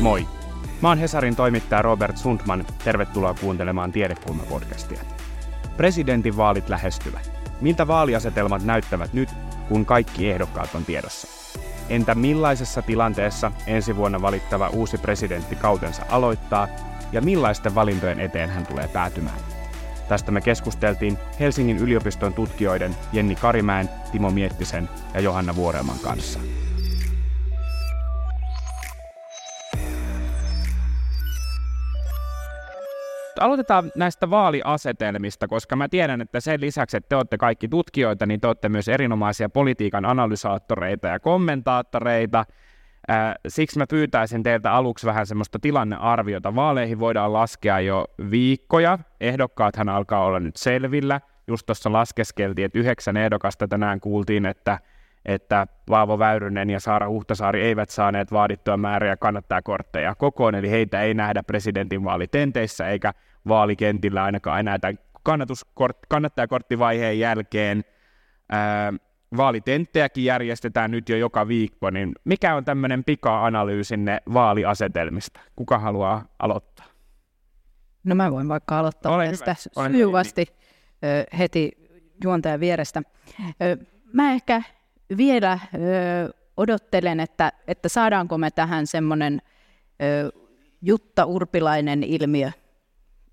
Moi! Mä oon Hesarin toimittaja Robert Sundman. Tervetuloa kuuntelemaan Tiedekulma-podcastia. Presidentinvaalit lähestyvät. Miltä vaaliasetelmat näyttävät nyt, kun kaikki ehdokkaat on tiedossa? Entä millaisessa tilanteessa ensi vuonna valittava uusi presidentti kautensa aloittaa ja millaisten valintojen eteen hän tulee päätymään? Tästä me keskusteltiin Helsingin yliopiston tutkijoiden Jenni Karimäen, Timo Miettisen ja Johanna Vuorelman kanssa. Aloitetaan näistä vaaliasetelmista, koska mä tiedän, että sen lisäksi, että te olette kaikki tutkijoita, niin te olette myös erinomaisia politiikan analysaattoreita ja kommentaattoreita. Siksi mä pyytäisin teiltä aluksi vähän semmoista tilannearviota. Vaaleihin voidaan laskea jo viikkoja. Ehdokkaathan alkaa olla nyt selvillä. Just tuossa laskeskeltiin, että yhdeksän ehdokasta tänään kuultiin, että että Paavo Väyrynen ja Saara Huhtasaari eivät saaneet vaadittua määriä kannattajakortteja kokoon, eli heitä ei nähdä presidentinvaalitenteissä eikä vaalikentillä ainakaan enää tämän kannattajakorttivaiheen jälkeen. Ää, vaalitenttejäkin järjestetään nyt jo joka viikko, niin mikä on tämmöinen pika-analyysinne vaaliasetelmista? Kuka haluaa aloittaa? No mä voin vaikka aloittaa Ole tästä sujuvasti heti juontajan vierestä. Mä ehkä vielä ö, odottelen, että, että saadaanko me tähän semmoinen Jutta Urpilainen ilmiö.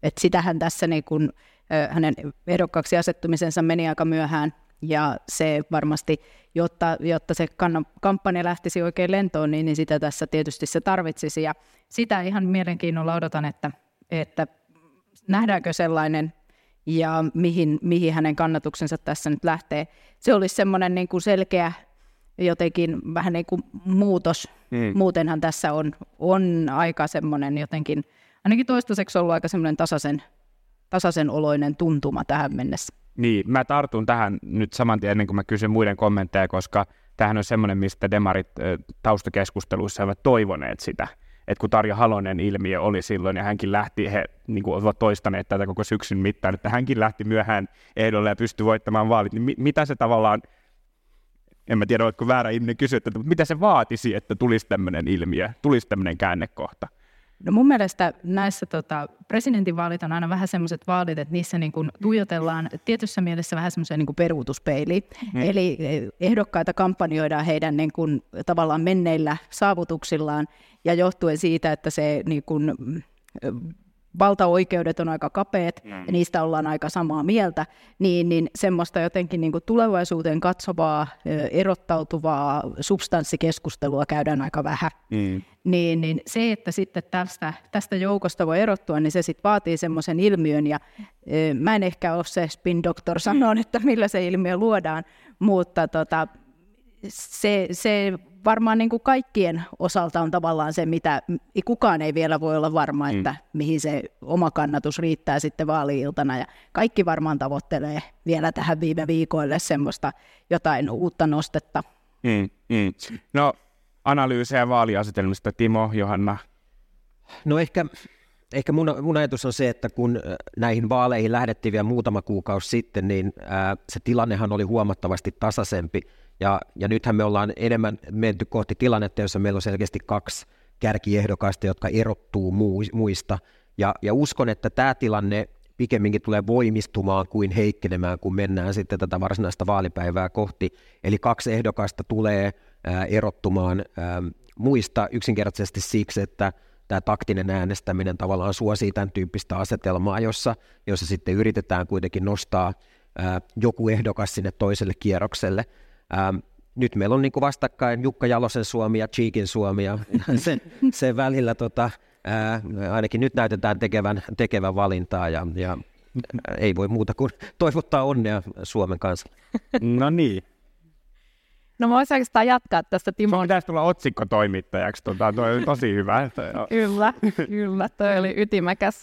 Että sitähän tässä niin kun, ö, hänen ehdokkaaksi asettumisensa meni aika myöhään, ja se varmasti, jotta, jotta se kampanja lähtisi oikein lentoon, niin, niin sitä tässä tietysti se tarvitsisi. Ja sitä ihan mielenkiinnolla odotan, että, että nähdäänkö sellainen ja mihin, mihin hänen kannatuksensa tässä nyt lähtee. Se olisi semmoinen niin kuin selkeä jotenkin vähän niin kuin muutos. Mm. Muutenhan tässä on, on aika semmoinen jotenkin, ainakin toistaiseksi ollut aika semmoinen tasaisen, tasaisen oloinen tuntuma tähän mennessä. Niin, mä tartun tähän nyt saman tien ennen kuin mä kysyn muiden kommentteja, koska tähän on semmoinen, mistä demarit taustakeskusteluissa ovat toivoneet sitä, että kun Tarja Halonen ilmiö oli silloin ja hänkin lähti, he niin kuin ovat toistaneet tätä koko syksyn mittaan, että hänkin lähti myöhään ehdolle ja pystyi voittamaan vaalit, niin mi- mitä se tavallaan, en mä tiedä, oletko väärä ihminen kysyä, että mitä se vaatisi, että tulisi tämmöinen ilmiö, tulisi tämmöinen käännekohta? No mun mielestä näissä tota, presidentinvaalit on aina vähän semmoiset vaalit, että niissä niin kuin tuijotellaan tietyssä mielessä vähän semmoiseen niin peruutuspeiliin. Hmm. Eli eh, ehdokkaita kampanjoidaan heidän niin kuin, tavallaan menneillä saavutuksillaan ja johtuen siitä, että se niin kuin, valtaoikeudet on aika kapeat mm. ja niistä ollaan aika samaa mieltä, niin, niin semmoista jotenkin niin kuin tulevaisuuteen katsovaa, erottautuvaa substanssikeskustelua käydään aika vähän. Mm. Niin, niin se, että sitten tästä, tästä joukosta voi erottua, niin se sitten vaatii semmoisen ilmiön ja mä en ehkä ole se spin doctor sanoa, että millä se ilmiö luodaan, mutta tota, se, se varmaan niin kuin kaikkien osalta on tavallaan se, mitä kukaan ei vielä voi olla varma, mm. että mihin se oma kannatus riittää sitten vaali-iltana. Ja kaikki varmaan tavoittelee vielä tähän viime viikoille semmoista jotain uutta nostetta. Mm, mm. No analyysejä vaaliasetelmista, Timo, Johanna? No ehkä, ehkä mun, mun ajatus on se, että kun näihin vaaleihin lähdettiin vielä muutama kuukausi sitten, niin ää, se tilannehan oli huomattavasti tasaisempi ja, ja nythän me ollaan enemmän menty kohti tilannetta, jossa meillä on selkeästi kaksi kärkiehdokasta, jotka erottuu muista. Ja, ja uskon, että tämä tilanne pikemminkin tulee voimistumaan kuin heikkenemään, kun mennään sitten tätä varsinaista vaalipäivää kohti. Eli kaksi ehdokasta tulee erottumaan muista yksinkertaisesti siksi, että tämä taktinen äänestäminen tavallaan suosii tämän tyyppistä asetelmaa, jossa, jossa sitten yritetään kuitenkin nostaa joku ehdokas sinne toiselle kierrokselle. Ähm, nyt meillä on niin kuin vastakkain Jukka Jalosen Suomi ja Cheekin Suomi ja sen, sen välillä tota, ää, ainakin nyt näytetään tekevän, tekevän valintaa ja, ja ei voi muuta kuin toivottaa onnea Suomen kanssa. No niin. No mä voisin oikeastaan jatkaa tästä Timo. Sun pitäisi tulla otsikkotoimittajaksi, tota, toi oli tosi hyvä. kyllä, kyllä, toi oli ytimäkäs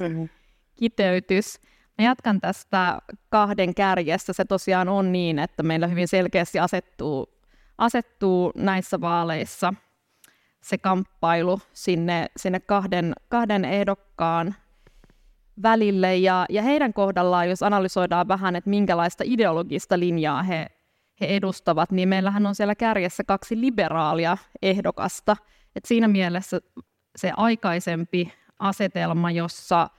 kiteytys. Mä jatkan tästä kahden kärjessä. Se tosiaan on niin, että meillä hyvin selkeästi asettuu, asettuu näissä vaaleissa se kamppailu sinne, sinne kahden, kahden ehdokkaan välille. Ja, ja heidän kohdallaan, jos analysoidaan vähän, että minkälaista ideologista linjaa he, he edustavat, niin meillähän on siellä kärjessä kaksi liberaalia ehdokasta. Et siinä mielessä se aikaisempi asetelma, jossa,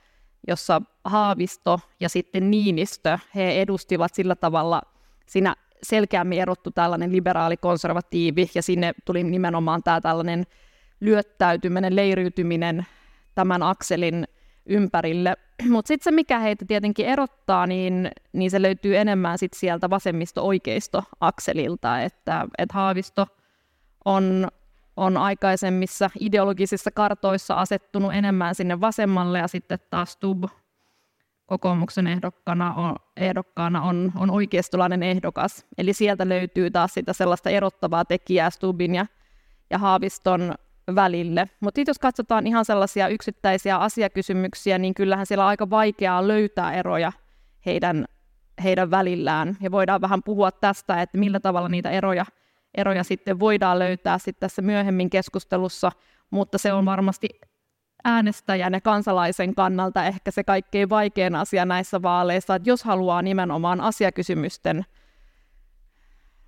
jossa Haavisto ja sitten Niinistö, he edustivat sillä tavalla, siinä selkeämmin erottu tällainen liberaali-konservatiivi, ja sinne tuli nimenomaan tämä tällainen lyöttäytyminen, leiriytyminen tämän akselin ympärille. Mutta sitten se, mikä heitä tietenkin erottaa, niin, niin se löytyy enemmän sit sieltä vasemmisto-oikeisto-akselilta, että et Haavisto on, on aikaisemmissa ideologisissa kartoissa asettunut enemmän sinne vasemmalle, ja sitten taas Stub kokoomuksen ehdokkaana on, ehdokkaana on, on oikeistolainen ehdokas. Eli sieltä löytyy taas sitä sellaista erottavaa tekijää Stubin ja, ja Haaviston välille. Mutta jos katsotaan ihan sellaisia yksittäisiä asiakysymyksiä, niin kyllähän siellä on aika vaikeaa löytää eroja heidän, heidän välillään. Ja voidaan vähän puhua tästä, että millä tavalla niitä eroja, eroja sitten voidaan löytää sitten tässä myöhemmin keskustelussa, mutta se on varmasti äänestäjän ja kansalaisen kannalta ehkä se kaikkein vaikein asia näissä vaaleissa, että jos haluaa nimenomaan asiakysymysten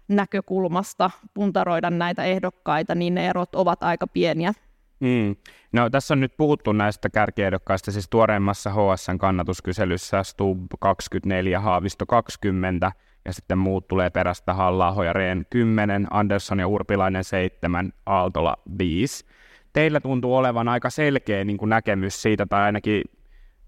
näkökulmasta puntaroida näitä ehdokkaita, niin ne erot ovat aika pieniä. Mm. No, tässä on nyt puhuttu näistä kärkiehdokkaista, siis tuoreimmassa HSN kannatuskyselyssä Stub 24, Haavisto 20, ja sitten muut tulee perästä halla ja Rehn 10, Andersson ja Urpilainen 7, Aaltola 5. Teillä tuntuu olevan aika selkeä niin kuin näkemys siitä, tai ainakin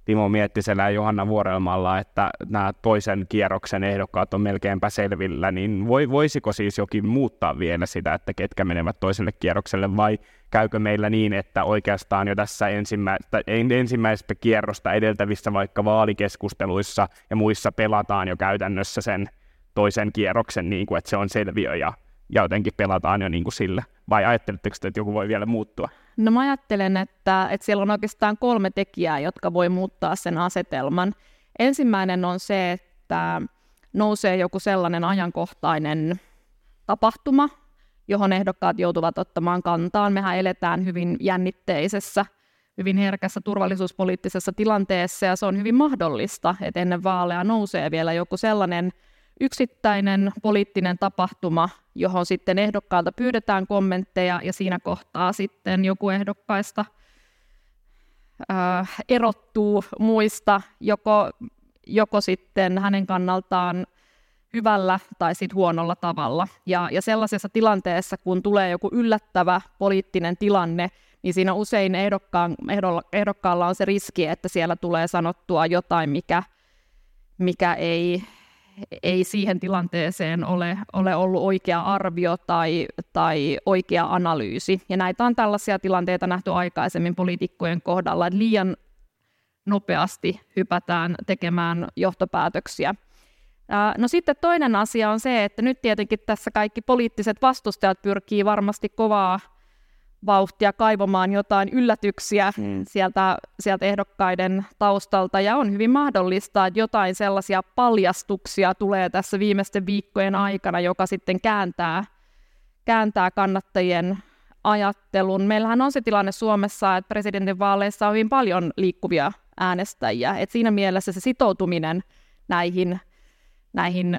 Timo Miettisellä ja Johanna Vuorelmalla, että nämä toisen kierroksen ehdokkaat on melkeinpä selvillä, niin voi, voisiko siis jokin muuttaa vielä sitä, että ketkä menevät toiselle kierrokselle, vai käykö meillä niin, että oikeastaan jo tässä ensimmäistä, ensimmäistä kierrosta edeltävissä vaikka vaalikeskusteluissa ja muissa pelataan jo käytännössä sen toisen kierroksen, niin kuin, että se on selviö ja, ja jotenkin pelataan jo niin kuin sillä, vai ajatteletteko, että joku voi vielä muuttua? No mä ajattelen, että, että siellä on oikeastaan kolme tekijää, jotka voi muuttaa sen asetelman. Ensimmäinen on se, että nousee joku sellainen ajankohtainen tapahtuma, johon ehdokkaat joutuvat ottamaan kantaan. Mehän eletään hyvin jännitteisessä, hyvin herkässä turvallisuuspoliittisessa tilanteessa, ja se on hyvin mahdollista, että ennen vaaleja nousee vielä joku sellainen yksittäinen poliittinen tapahtuma, johon sitten ehdokkaalta pyydetään kommentteja ja siinä kohtaa sitten joku ehdokkaista äh, erottuu muista joko, joko sitten hänen kannaltaan hyvällä tai sitten huonolla tavalla. Ja, ja sellaisessa tilanteessa, kun tulee joku yllättävä poliittinen tilanne, niin siinä usein ehdokkaan, ehdokkaalla on se riski, että siellä tulee sanottua jotain, mikä, mikä ei, ei siihen tilanteeseen ole, ole ollut oikea arvio tai, tai oikea analyysi. Ja näitä on tällaisia tilanteita nähty aikaisemmin poliitikkojen kohdalla, että liian nopeasti hypätään tekemään johtopäätöksiä. No sitten toinen asia on se, että nyt tietenkin tässä kaikki poliittiset vastustajat pyrkii varmasti kovaa vauhtia kaivamaan jotain yllätyksiä mm. sieltä, sieltä ehdokkaiden taustalta. Ja on hyvin mahdollista, että jotain sellaisia paljastuksia tulee tässä viimeisten viikkojen aikana, joka sitten kääntää, kääntää kannattajien ajattelun. Meillähän on se tilanne Suomessa, että presidentinvaaleissa on hyvin paljon liikkuvia äänestäjiä. Et siinä mielessä se sitoutuminen näihin, näihin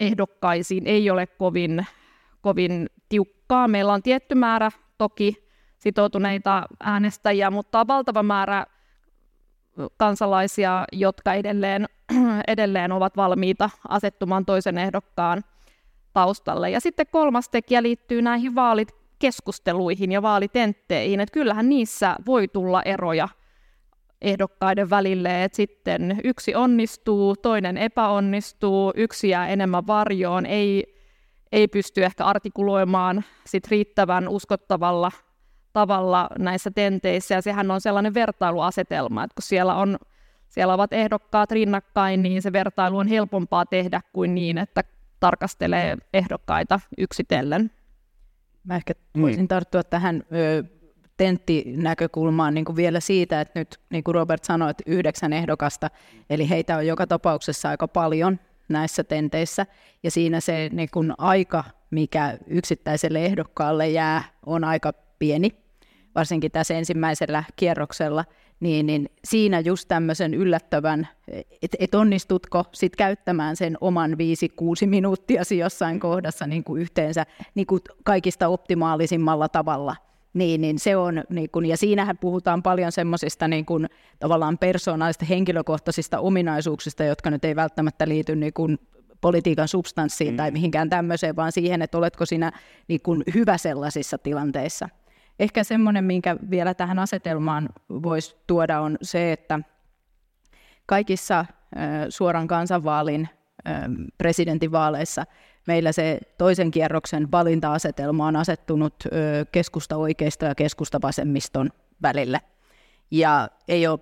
ehdokkaisiin ei ole kovin, kovin tiukkaa. Meillä on tietty määrä toki sitoutuneita äänestäjiä, mutta on valtava määrä kansalaisia, jotka edelleen, edelleen ovat valmiita asettumaan toisen ehdokkaan taustalle. Ja sitten kolmas tekijä liittyy näihin vaalikeskusteluihin ja vaalitentteihin, että kyllähän niissä voi tulla eroja ehdokkaiden välille, että sitten yksi onnistuu, toinen epäonnistuu, yksi jää enemmän varjoon, ei ei pysty ehkä artikuloimaan sit riittävän uskottavalla tavalla näissä tenteissä, ja sehän on sellainen vertailuasetelma, että kun siellä, on, siellä ovat ehdokkaat rinnakkain, niin se vertailu on helpompaa tehdä kuin niin, että tarkastelee ehdokkaita yksitellen. Mä ehkä niin. voisin tarttua tähän ö, tenttinäkökulmaan niin kuin vielä siitä, että nyt niin kuin Robert sanoi, että yhdeksän ehdokasta, eli heitä on joka tapauksessa aika paljon, näissä tenteissä, ja siinä se niin kun aika, mikä yksittäiselle ehdokkaalle jää, on aika pieni, varsinkin tässä ensimmäisellä kierroksella, niin, niin siinä just tämmöisen yllättävän, että et onnistutko sit käyttämään sen oman 5-6 minuuttia jossain kohdassa niin kuin yhteensä niin kuin kaikista optimaalisimmalla tavalla, niin, niin se on, niin kun, ja siinähän puhutaan paljon semmoisista niin kun, tavallaan persoonallisista henkilökohtaisista ominaisuuksista, jotka nyt ei välttämättä liity niin kun, politiikan substanssiin mm. tai mihinkään tämmöiseen, vaan siihen, että oletko sinä niin kun, hyvä sellaisissa tilanteissa. Ehkä semmoinen, minkä vielä tähän asetelmaan voisi tuoda, on se, että kaikissa suoran kansanvaalin presidentinvaaleissa meillä se toisen kierroksen valinta-asetelma on asettunut keskusta oikeisto ja keskusta vasemmiston välille. Ja ei ole,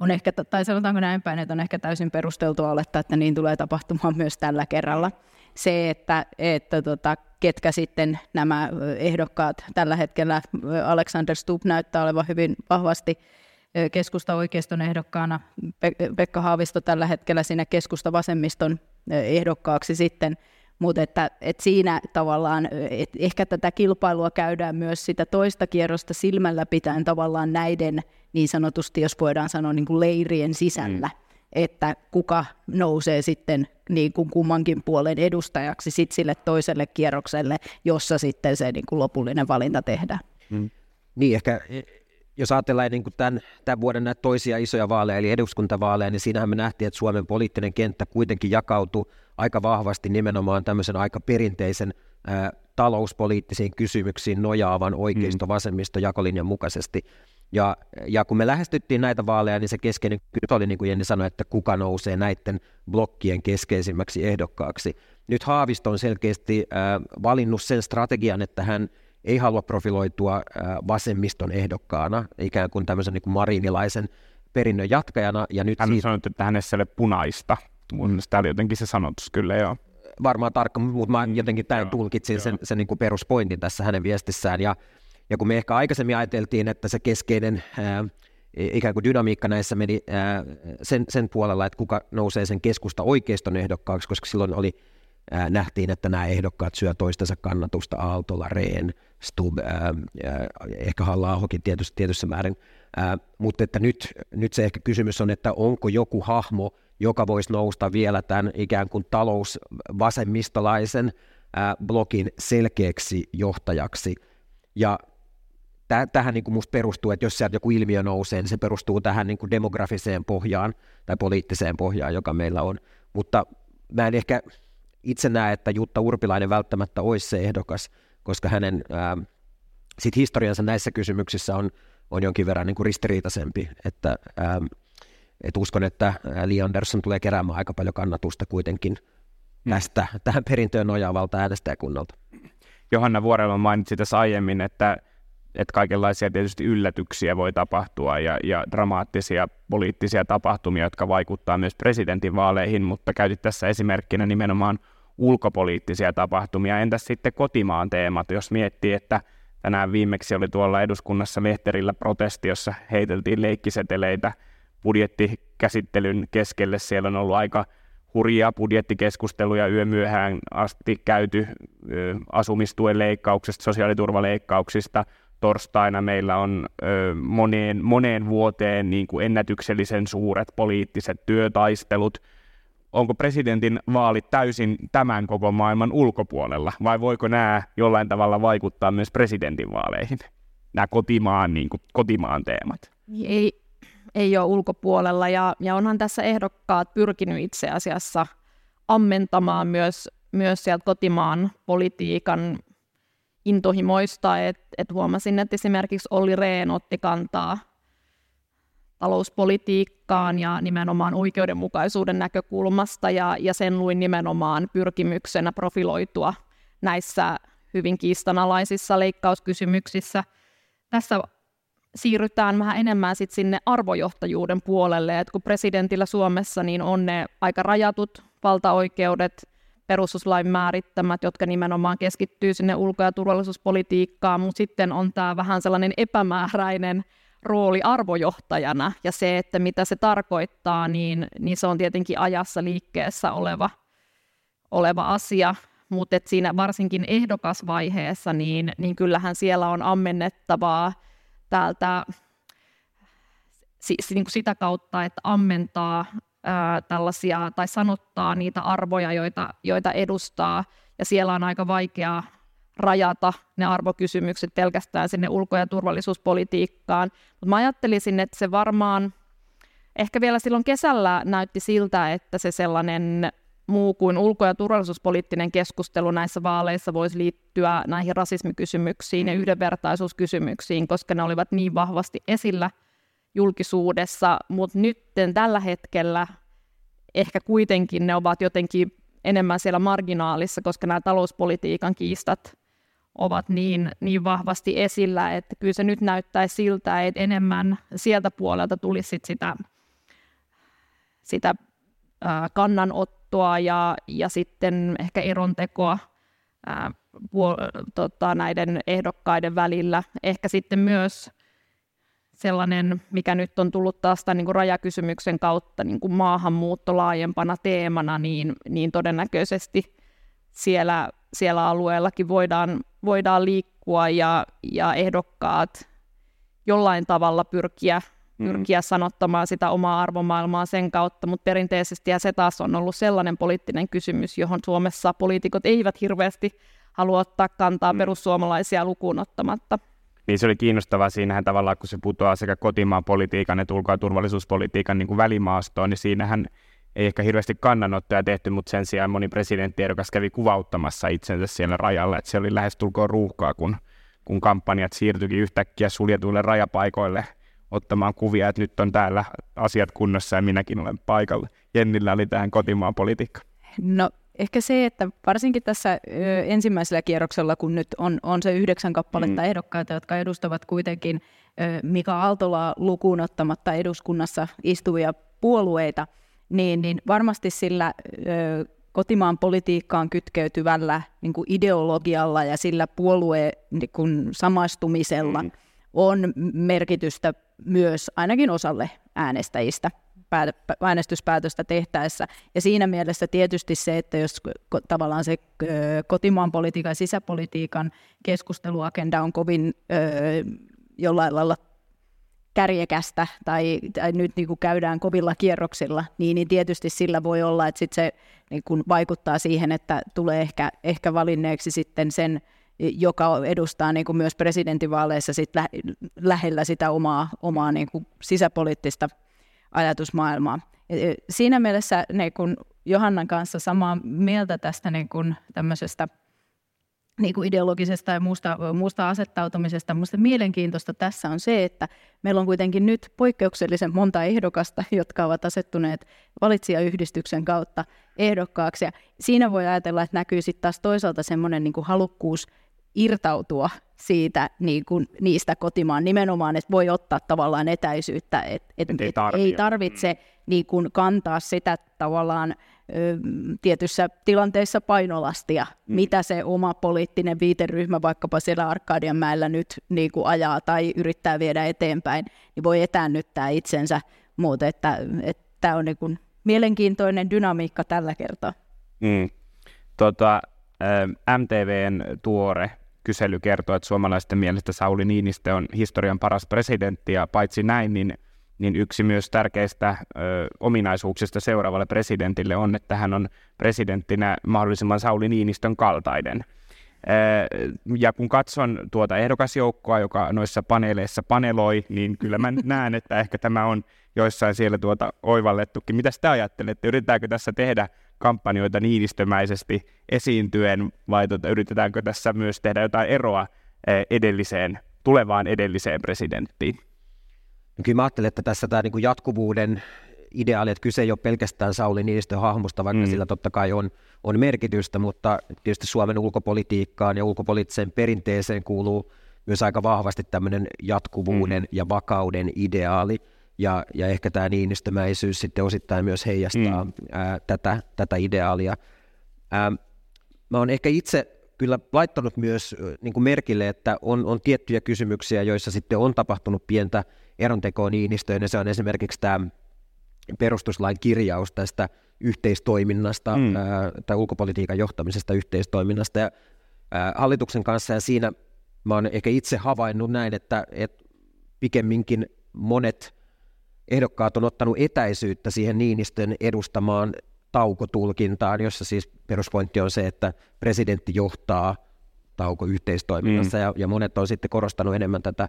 on ehkä, tai sanotaanko näin päin, että on ehkä täysin perusteltua olettaa, että niin tulee tapahtumaan myös tällä kerralla. Se, että, että tota, ketkä sitten nämä ehdokkaat tällä hetkellä, Alexander Stubb näyttää olevan hyvin vahvasti keskusta oikeiston ehdokkaana, Pekka Haavisto tällä hetkellä sinne keskusta vasemmiston ehdokkaaksi sitten, mutta että, että siinä tavallaan, että ehkä tätä kilpailua käydään myös sitä toista kierrosta silmällä pitäen tavallaan näiden niin sanotusti, jos voidaan sanoa niin kuin leirien sisällä, mm. että kuka nousee sitten niin kuin kummankin puolen edustajaksi sit sille toiselle kierrokselle, jossa sitten se niin kuin lopullinen valinta tehdään. Mm. Niin, ehkä jos ajatellaan niin kuin tämän, tämän vuoden näitä toisia isoja vaaleja, eli eduskuntavaaleja, niin siinähän me nähtiin, että Suomen poliittinen kenttä kuitenkin jakautui aika vahvasti nimenomaan tämmöisen aika perinteisen ää, talouspoliittisiin kysymyksiin nojaavan oikeisto-vasemmisto jakolinjan mukaisesti. Ja, ja kun me lähestyttiin näitä vaaleja, niin se keskeinen kysymys oli, niin kuin Jenni sanoi, että kuka nousee näiden blokkien keskeisimmäksi ehdokkaaksi. Nyt Haavisto on selkeästi äh, valinnut sen strategian, että hän ei halua profiloitua vasemmiston ehdokkaana, ikään kuin tämmöisen niin kuin marinilaisen perinnön jatkajana. Ja nyt Hän siitä... sanoi, että hänessä ei ole punaista. Mun mielestä tämä oli jotenkin se sanotus kyllä, joo. Varmaan tarkka, mutta mä mm, jotenkin tämän tulkitsin sen, sen niin kuin peruspointin tässä hänen viestissään. Ja, ja kun me ehkä aikaisemmin ajateltiin, että se keskeinen ää, ikään kuin dynamiikka näissä meni ää, sen, sen puolella, että kuka nousee sen keskusta oikeiston ehdokkaaksi, koska silloin oli ää, nähtiin, että nämä ehdokkaat syö toistensa kannatusta Aaltola, Rehn, Stub, ää, ehkä halla tietyssä, tietyssä määrin, ää, mutta että nyt, nyt se ehkä kysymys on, että onko joku hahmo, joka voisi nousta vielä tämän ikään kuin talousvasemmistolaisen ää, blogin selkeäksi johtajaksi. Ja tähän niin kuin musta perustuu, että jos sieltä joku ilmiö nousee, niin se perustuu tähän niin kuin demografiseen pohjaan tai poliittiseen pohjaan, joka meillä on. Mutta mä en ehkä itse näe, että Jutta Urpilainen välttämättä olisi se ehdokas, koska hänen ää, sit historiansa näissä kysymyksissä on, on jonkin verran niin kuin ristiriitaisempi, että ää, et uskon, että Li Andersson tulee keräämään aika paljon kannatusta kuitenkin hmm. tästä, mm. tähän perintöön nojaavalta äänestäjäkunnalta. Johanna Vuorella mainitsi tässä aiemmin, että, että kaikenlaisia tietysti yllätyksiä voi tapahtua ja, ja dramaattisia poliittisia tapahtumia, jotka vaikuttaa myös presidentinvaaleihin, mutta käytit tässä esimerkkinä nimenomaan ulkopoliittisia tapahtumia. Entäs sitten kotimaan teemat, jos miettii, että tänään viimeksi oli tuolla eduskunnassa Lehterillä protesti, jossa heiteltiin leikkiseteleitä budjettikäsittelyn keskelle. Siellä on ollut aika hurjia budjettikeskusteluja yömyöhään asti käyty asumistuen leikkauksesta, sosiaaliturvaleikkauksista. Torstaina meillä on ö, moneen, moneen vuoteen niin kuin ennätyksellisen suuret poliittiset työtaistelut – onko presidentin vaalit täysin tämän koko maailman ulkopuolella, vai voiko nämä jollain tavalla vaikuttaa myös presidentin vaaleihin, nämä kotimaan, niin kuin, kotimaan teemat? Ei, ei ole ulkopuolella, ja, ja onhan tässä ehdokkaat pyrkinyt itse asiassa ammentamaan myös, myös sieltä kotimaan politiikan intohimoista, että et huomasin, että esimerkiksi Olli Rehn otti kantaa talouspolitiikkaan ja nimenomaan oikeudenmukaisuuden näkökulmasta ja, ja sen luin nimenomaan pyrkimyksenä profiloitua näissä hyvin kiistanalaisissa leikkauskysymyksissä. Tässä siirrytään vähän enemmän sit sinne arvojohtajuuden puolelle, että kun presidentillä Suomessa niin on ne aika rajatut valtaoikeudet, perustuslain määrittämät, jotka nimenomaan keskittyy sinne ulko- ja turvallisuuspolitiikkaan, mutta sitten on tämä vähän sellainen epämääräinen rooli arvojohtajana ja se, että mitä se tarkoittaa, niin, niin se on tietenkin ajassa liikkeessä oleva, oleva asia, mutta siinä varsinkin ehdokasvaiheessa, niin, niin kyllähän siellä on ammennettavaa täältä siis niin kuin sitä kautta, että ammentaa ää, tällaisia tai sanottaa niitä arvoja, joita, joita edustaa, ja siellä on aika vaikea rajata ne arvokysymykset pelkästään sinne ulko- ja turvallisuuspolitiikkaan. Mutta mä ajattelisin, että se varmaan ehkä vielä silloin kesällä näytti siltä, että se sellainen muu kuin ulko- ja turvallisuuspoliittinen keskustelu näissä vaaleissa voisi liittyä näihin rasismikysymyksiin ja yhdenvertaisuuskysymyksiin, koska ne olivat niin vahvasti esillä julkisuudessa, mutta nyt tällä hetkellä ehkä kuitenkin ne ovat jotenkin enemmän siellä marginaalissa, koska nämä talouspolitiikan kiistat ovat niin, niin vahvasti esillä, että kyllä se nyt näyttää siltä, että enemmän sieltä puolelta tulisi sit sitä, sitä ää, kannanottoa ja, ja sitten ehkä erontekoa ää, puol- tota, näiden ehdokkaiden välillä. Ehkä sitten myös sellainen, mikä nyt on tullut taas tämän niin kuin rajakysymyksen kautta niin kuin maahanmuutto laajempana teemana, niin, niin todennäköisesti siellä, siellä alueellakin voidaan, voidaan liikkua ja, ja ehdokkaat jollain tavalla pyrkiä, mm. pyrkiä sanottamaan sitä omaa arvomaailmaa sen kautta, mutta perinteisesti ja se taas on ollut sellainen poliittinen kysymys, johon Suomessa poliitikot eivät hirveästi halua ottaa kantaa mm. perussuomalaisia lukuun ottamatta. Niin se oli kiinnostavaa siinähän tavallaan, kun se putoaa sekä kotimaan politiikan että ulko- ja turvallisuuspolitiikan niin kuin välimaastoon, niin siinähän ei ehkä hirveästi kannanottoja tehty, mutta sen sijaan moni presidenttiedokas kävi kuvauttamassa itsensä siellä rajalla, että se oli lähestulkoon ruuhkaa, kun, kun kampanjat siirtyikin yhtäkkiä suljetuille rajapaikoille ottamaan kuvia, että nyt on täällä asiat kunnossa ja minäkin olen paikalla. Jennillä oli tähän kotimaan politiikka. No ehkä se, että varsinkin tässä ö, ensimmäisellä kierroksella, kun nyt on, on se yhdeksän kappaletta mm. ehdokkaita, jotka edustavat kuitenkin ö, Mika Aaltolaa lukuun ottamatta eduskunnassa istuvia puolueita, niin, niin varmasti sillä ö, kotimaan politiikkaan kytkeytyvällä niin kuin ideologialla ja sillä puolueen niin kuin samastumisella mm. on merkitystä myös ainakin osalle äänestäjistä äänestyspäätöstä tehtäessä. Ja siinä mielessä tietysti se, että jos tavallaan se kotimaan politiikan ja sisäpolitiikan keskusteluagenda on kovin jollain lailla kärjekästä tai, tai nyt niin kuin käydään kovilla kierroksilla, niin, niin tietysti sillä voi olla, että sit se niin kuin vaikuttaa siihen, että tulee ehkä, ehkä valinneeksi sitten sen, joka edustaa niin kuin myös presidentinvaaleissa sit lä- lähellä sitä omaa, omaa niin kuin sisäpoliittista ajatusmaailmaa. Siinä mielessä niin kun Johannan kanssa samaa mieltä tästä niin kun tämmöisestä niin kuin ideologisesta ja muusta, muusta asettautumisesta. Minusta mielenkiintoista tässä on se, että meillä on kuitenkin nyt poikkeuksellisen monta ehdokasta, jotka ovat asettuneet valitsijayhdistyksen kautta ehdokkaaksi. Ja siinä voi ajatella, että näkyy sitten taas toisaalta semmoinen niin kuin halukkuus irtautua siitä niin kuin, niistä kotimaan nimenomaan, että voi ottaa tavallaan etäisyyttä, että et, et, ei, ei tarvitse mm. niin kuin, kantaa sitä tavallaan tietyssä tilanteessa painolastia, mm. mitä se oma poliittinen viiteryhmä vaikkapa siellä Arkadianmäellä nyt niin kuin, ajaa tai yrittää viedä eteenpäin, niin voi etäännyttää itsensä, mutta että tämä on niin kuin, mielenkiintoinen dynamiikka tällä kertaa. Mm. Tota, MTVn tuore kysely kertoo, että suomalaisten mielestä Sauli Niinistö on historian paras presidentti, ja paitsi näin, niin, niin yksi myös tärkeistä ö, ominaisuuksista seuraavalle presidentille on, että hän on presidenttinä mahdollisimman Sauli Niinistön kaltainen. Ja kun katson tuota ehdokasjoukkoa, joka noissa paneeleissa paneloi, niin kyllä mä näen, että ehkä tämä on joissain siellä tuota oivallettukin. Mitä te ajattelette? Yritetäänkö tässä tehdä kampanjoita niinistömäisesti esiintyen, vai tuota, yritetäänkö tässä myös tehdä jotain eroa edelliseen, tulevaan edelliseen presidenttiin? No kyllä mä ajattelen, että tässä tämä niin jatkuvuuden ideaali, että kyse ei ole pelkästään Sauli Niinistön hahmosta, vaikka mm. sillä totta kai on, on merkitystä, mutta tietysti Suomen ulkopolitiikkaan ja ulkopoliittiseen perinteeseen kuuluu myös aika vahvasti tämmöinen jatkuvuuden mm. ja vakauden ideaali – ja, ja ehkä tämä niinistömäisyys sitten osittain myös heijastaa mm. ää, tätä, tätä ideaalia. Ää, mä oon ehkä itse kyllä laittanut myös niin kuin merkille, että on, on tiettyjä kysymyksiä, joissa sitten on tapahtunut pientä erontekoa Niinistöön, ja se on esimerkiksi tämä perustuslain kirjaus tästä yhteistoiminnasta mm. ää, tai ulkopolitiikan johtamisesta yhteistoiminnasta ja ää, hallituksen kanssa, ja siinä mä oon ehkä itse havainnut näin, että, että pikemminkin monet ehdokkaat on ottanut etäisyyttä siihen Niinistön edustamaan taukotulkintaan, jossa siis peruspointti on se, että presidentti johtaa tauko yhteistoiminnassa, mm. ja, ja monet on sitten korostanut enemmän tätä,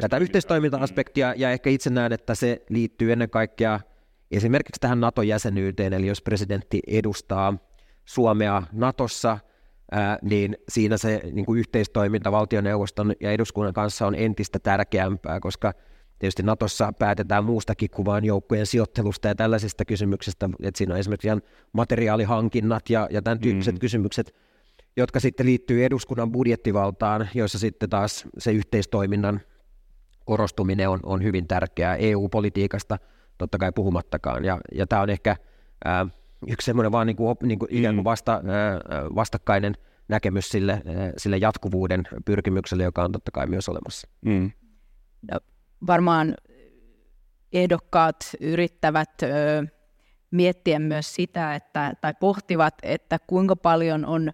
tätä yhteistoiminta-aspektia, ja ehkä itse näen, että se liittyy ennen kaikkea esimerkiksi tähän NATO-jäsenyyteen, eli jos presidentti edustaa Suomea Natossa, ää, niin siinä se niin kuin yhteistoiminta valtioneuvoston ja eduskunnan kanssa on entistä tärkeämpää, koska tietysti Natossa päätetään muustakin kuin vain joukkojen sijoittelusta ja tällaisista kysymyksistä, että siinä on esimerkiksi ihan materiaalihankinnat ja, ja tämän tyyppiset mm. kysymykset, jotka sitten liittyy eduskunnan budjettivaltaan, joissa sitten taas se yhteistoiminnan korostuminen on, on hyvin tärkeää EU-politiikasta totta kai puhumattakaan. Ja, ja tämä on ehkä ää, yksi semmoinen vaan niin kuin, niin kuin ikään kuin mm. vasta, ää, vastakkainen näkemys sille, ää, sille jatkuvuuden pyrkimykselle, joka on totta kai myös olemassa. Mm. No, varmaan ehdokkaat yrittävät ö, miettiä myös sitä, että, tai pohtivat, että kuinka paljon on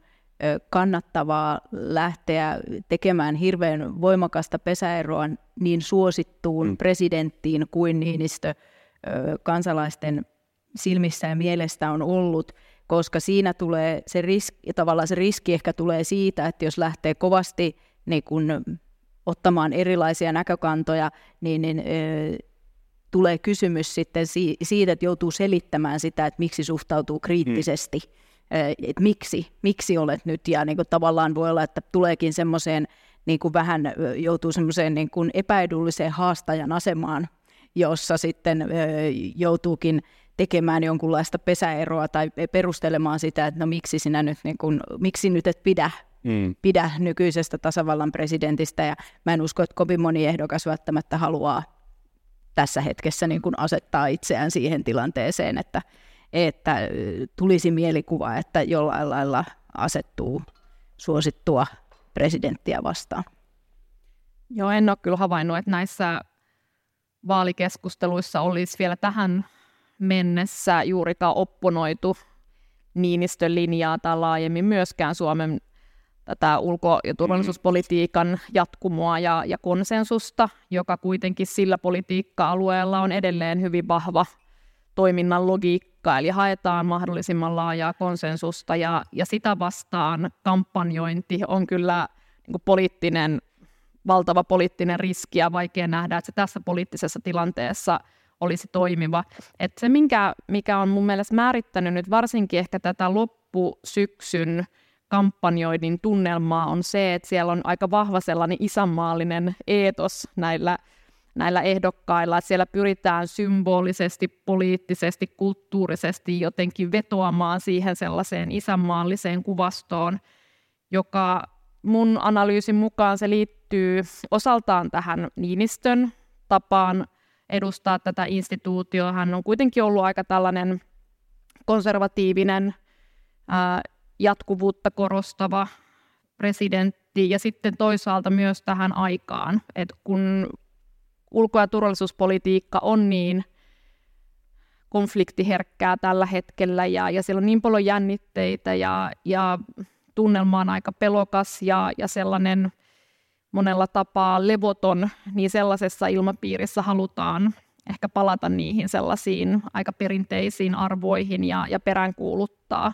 kannattavaa lähteä tekemään hirveän voimakasta pesäeroa niin suosittuun mm. presidenttiin kuin Niinistö kansalaisten silmissä ja mielestä on ollut, koska siinä tulee se riski, tavallaan se riski ehkä tulee siitä, että jos lähtee kovasti niin kun, ottamaan erilaisia näkökantoja, niin, niin ö, tulee kysymys sitten siitä, että joutuu selittämään sitä, että miksi suhtautuu kriittisesti. Mm että miksi, miksi olet nyt, ja niin kuin tavallaan voi olla, että tuleekin semmoiseen, niin kuin vähän joutuu semmoiseen niin kuin epäedulliseen haastajan asemaan, jossa sitten joutuukin tekemään jonkunlaista pesäeroa tai perustelemaan sitä, että no miksi sinä nyt, niin kuin, miksi nyt et pidä, mm. pidä nykyisestä tasavallan presidentistä, ja mä en usko, että kovin moni ehdokas välttämättä haluaa tässä hetkessä niin kuin asettaa itseään siihen tilanteeseen, että, että tulisi mielikuva, että jollain lailla asettuu suosittua presidenttiä vastaan. Joo, en ole kyllä havainnut, että näissä vaalikeskusteluissa olisi vielä tähän mennessä juurikaan opponoitu Niinistön linjaa tai laajemmin myöskään Suomen tätä ulko- ja turvallisuuspolitiikan jatkumoa ja, ja konsensusta, joka kuitenkin sillä politiikka-alueella on edelleen hyvin vahva toiminnan logiikka, eli haetaan mahdollisimman laajaa konsensusta ja, ja sitä vastaan kampanjointi on kyllä niin poliittinen, valtava poliittinen riski ja vaikea nähdä, että se tässä poliittisessa tilanteessa olisi toimiva. Et se, minkä, mikä on mun mielestä määrittänyt nyt varsinkin ehkä tätä loppusyksyn kampanjoinnin tunnelmaa on se, että siellä on aika vahva sellainen isänmaallinen eetos näillä näillä ehdokkailla, siellä pyritään symbolisesti, poliittisesti, kulttuurisesti jotenkin vetoamaan siihen sellaiseen isänmaalliseen kuvastoon, joka mun analyysin mukaan se liittyy osaltaan tähän Niinistön tapaan edustaa tätä instituutioa. Hän on kuitenkin ollut aika tällainen konservatiivinen, ää, jatkuvuutta korostava presidentti ja sitten toisaalta myös tähän aikaan, että kun ulko- ja turvallisuuspolitiikka on niin konfliktiherkkää tällä hetkellä ja, ja siellä on niin paljon jännitteitä ja, ja tunnelma on aika pelokas ja, ja sellainen monella tapaa levoton, niin sellaisessa ilmapiirissä halutaan ehkä palata niihin sellaisiin aika perinteisiin arvoihin ja, ja peräänkuuluttaa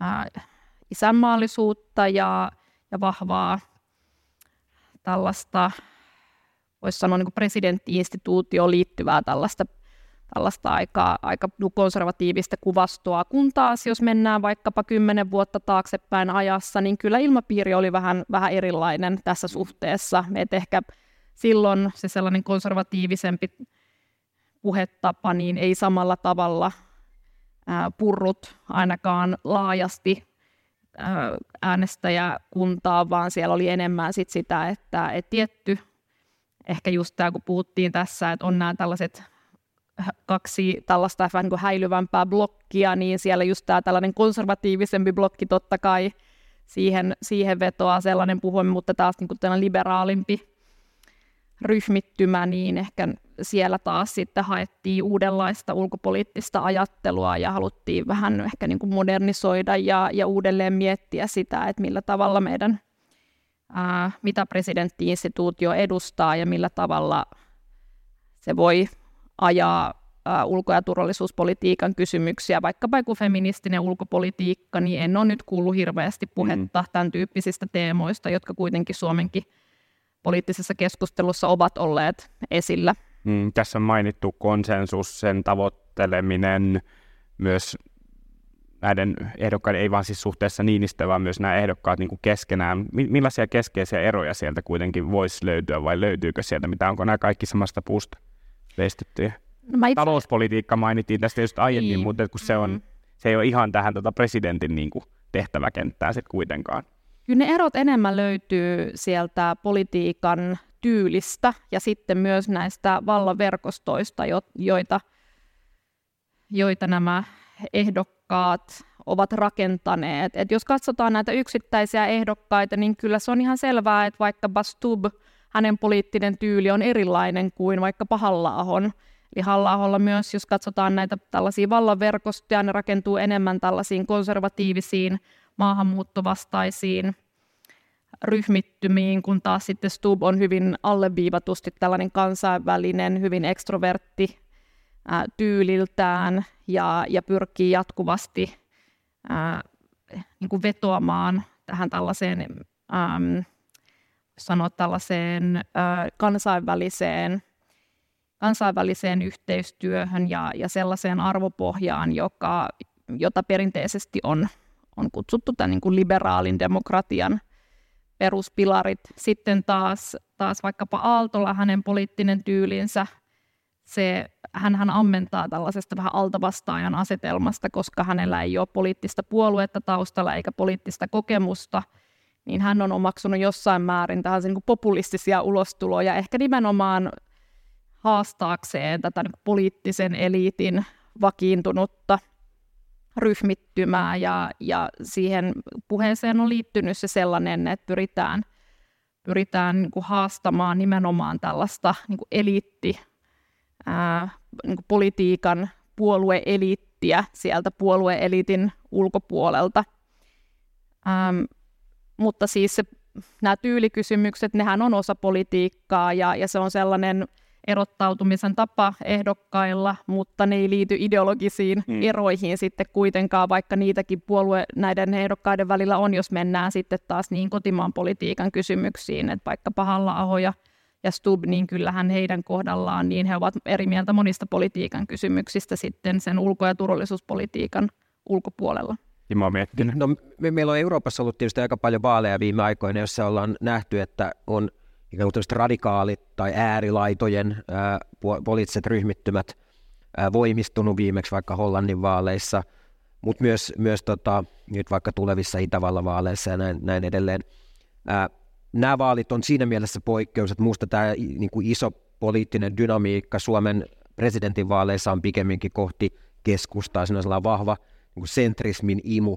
ää, isänmaallisuutta ja, ja vahvaa tällaista voisi sanoa niin presidenttiinstituutioon liittyvää tällaista, tällaista aika, aika konservatiivista kuvastoa, kun taas jos mennään vaikkapa kymmenen vuotta taaksepäin ajassa, niin kyllä ilmapiiri oli vähän, vähän erilainen tässä suhteessa. Et ehkä silloin se sellainen konservatiivisempi puhetapa niin ei samalla tavalla purrut ainakaan laajasti äänestäjäkuntaa, vaan siellä oli enemmän sit sitä, että et tietty ehkä just tämä, kun puhuttiin tässä, että on nämä tällaiset kaksi tällaista vähän niin häilyvämpää blokkia, niin siellä just tämä tällainen konservatiivisempi blokki totta kai siihen, siihen vetoaa sellainen puhumme, mutta taas niin kuin liberaalimpi ryhmittymä, niin ehkä siellä taas sitten haettiin uudenlaista ulkopoliittista ajattelua ja haluttiin vähän ehkä niin kuin modernisoida ja, ja uudelleen miettiä sitä, että millä tavalla meidän – ää, mitä presidenttiinstituutio edustaa ja millä tavalla se voi ajaa ä, ulko- ja turvallisuuspolitiikan kysymyksiä, vaikkapa joku feministinen ulkopolitiikka, niin en ole nyt kuullut hirveästi puhetta mm. tämän tyyppisistä teemoista, jotka kuitenkin Suomenkin poliittisessa keskustelussa ovat olleet esillä. Mm, tässä on mainittu konsensus, sen tavoitteleminen, myös näiden ehdokkaiden, ei vaan siis suhteessa Niinistö, vaan myös nämä ehdokkaat niin kuin keskenään. Millaisia keskeisiä eroja sieltä kuitenkin voisi löytyä vai löytyykö sieltä mitä? Onko nämä kaikki samasta puusta veistettyjä? No itse... Talouspolitiikka mainittiin tästä just aiemmin, niin. mutta kun se, on, mm. se ei ole ihan tähän tota presidentin niin kuin tehtäväkenttään sitten kuitenkaan. Kyllä ne erot enemmän löytyy sieltä politiikan tyylistä ja sitten myös näistä vallanverkostoista, joita, joita nämä ehdokkaat ovat rakentaneet. Et jos katsotaan näitä yksittäisiä ehdokkaita, niin kyllä se on ihan selvää, että vaikka Bastub, hänen poliittinen tyyli on erilainen kuin vaikka Halla-ahon. Eli halla myös, jos katsotaan näitä tällaisia vallanverkostoja, ne rakentuu enemmän tällaisiin konservatiivisiin, maahanmuuttovastaisiin ryhmittymiin, kun taas sitten Stub on hyvin alleviivatusti tällainen kansainvälinen, hyvin ekstrovertti ää, tyyliltään ja, ja pyrkii jatkuvasti ää, niin kuin vetoamaan tähän tällaiseen, äm, sanoa tällaiseen ää, kansainväliseen, kansainväliseen yhteistyöhön ja, ja sellaiseen arvopohjaan, joka, jota perinteisesti on, on kutsuttu tämän niin kuin liberaalin demokratian peruspilarit. Sitten taas, taas vaikkapa Aaltola, hänen poliittinen tyylinsä – se, hän, hän ammentaa tällaisesta vähän altavastaajan asetelmasta, koska hänellä ei ole poliittista puoluetta taustalla eikä poliittista kokemusta, niin hän on omaksunut jossain määrin tähän niin populistisia ulostuloja, ehkä nimenomaan haastaakseen tätä niin poliittisen eliitin vakiintunutta ryhmittymää ja, ja siihen puheeseen on liittynyt se sellainen, että pyritään, pyritään niin kuin haastamaan nimenomaan tällaista niin kuin eliitti ää, niin politiikan puolueeliittiä sieltä puolueeliitin ulkopuolelta. Ähm, mutta siis se, nämä tyylikysymykset, nehän on osa politiikkaa ja, ja se on sellainen erottautumisen tapa ehdokkailla, mutta ne ei liity ideologisiin hmm. eroihin sitten kuitenkaan, vaikka niitäkin puolue näiden ehdokkaiden välillä on, jos mennään sitten taas niin kotimaan politiikan kysymyksiin, että vaikka pahalla ahoja ja Stub, niin kyllähän heidän kohdallaan niin he ovat eri mieltä monista politiikan kysymyksistä sitten sen ulko- ja turvallisuuspolitiikan ulkopuolella. Miettinyt. No, me, meillä on Euroopassa ollut tietysti aika paljon vaaleja viime aikoina, joissa ollaan nähty, että on ikään kuin radikaalit tai äärilaitojen ää, poliittiset ryhmittymät ää, voimistunut viimeksi vaikka Hollannin vaaleissa, mutta myös, myös tota, nyt vaikka tulevissa Itävallan vaaleissa ja näin, näin edelleen. Ää, nämä vaalit on siinä mielessä poikkeus, että minusta tämä niin kuin iso poliittinen dynamiikka Suomen presidentinvaaleissa on pikemminkin kohti keskustaa, siinä on vahva niin sentrismin imu,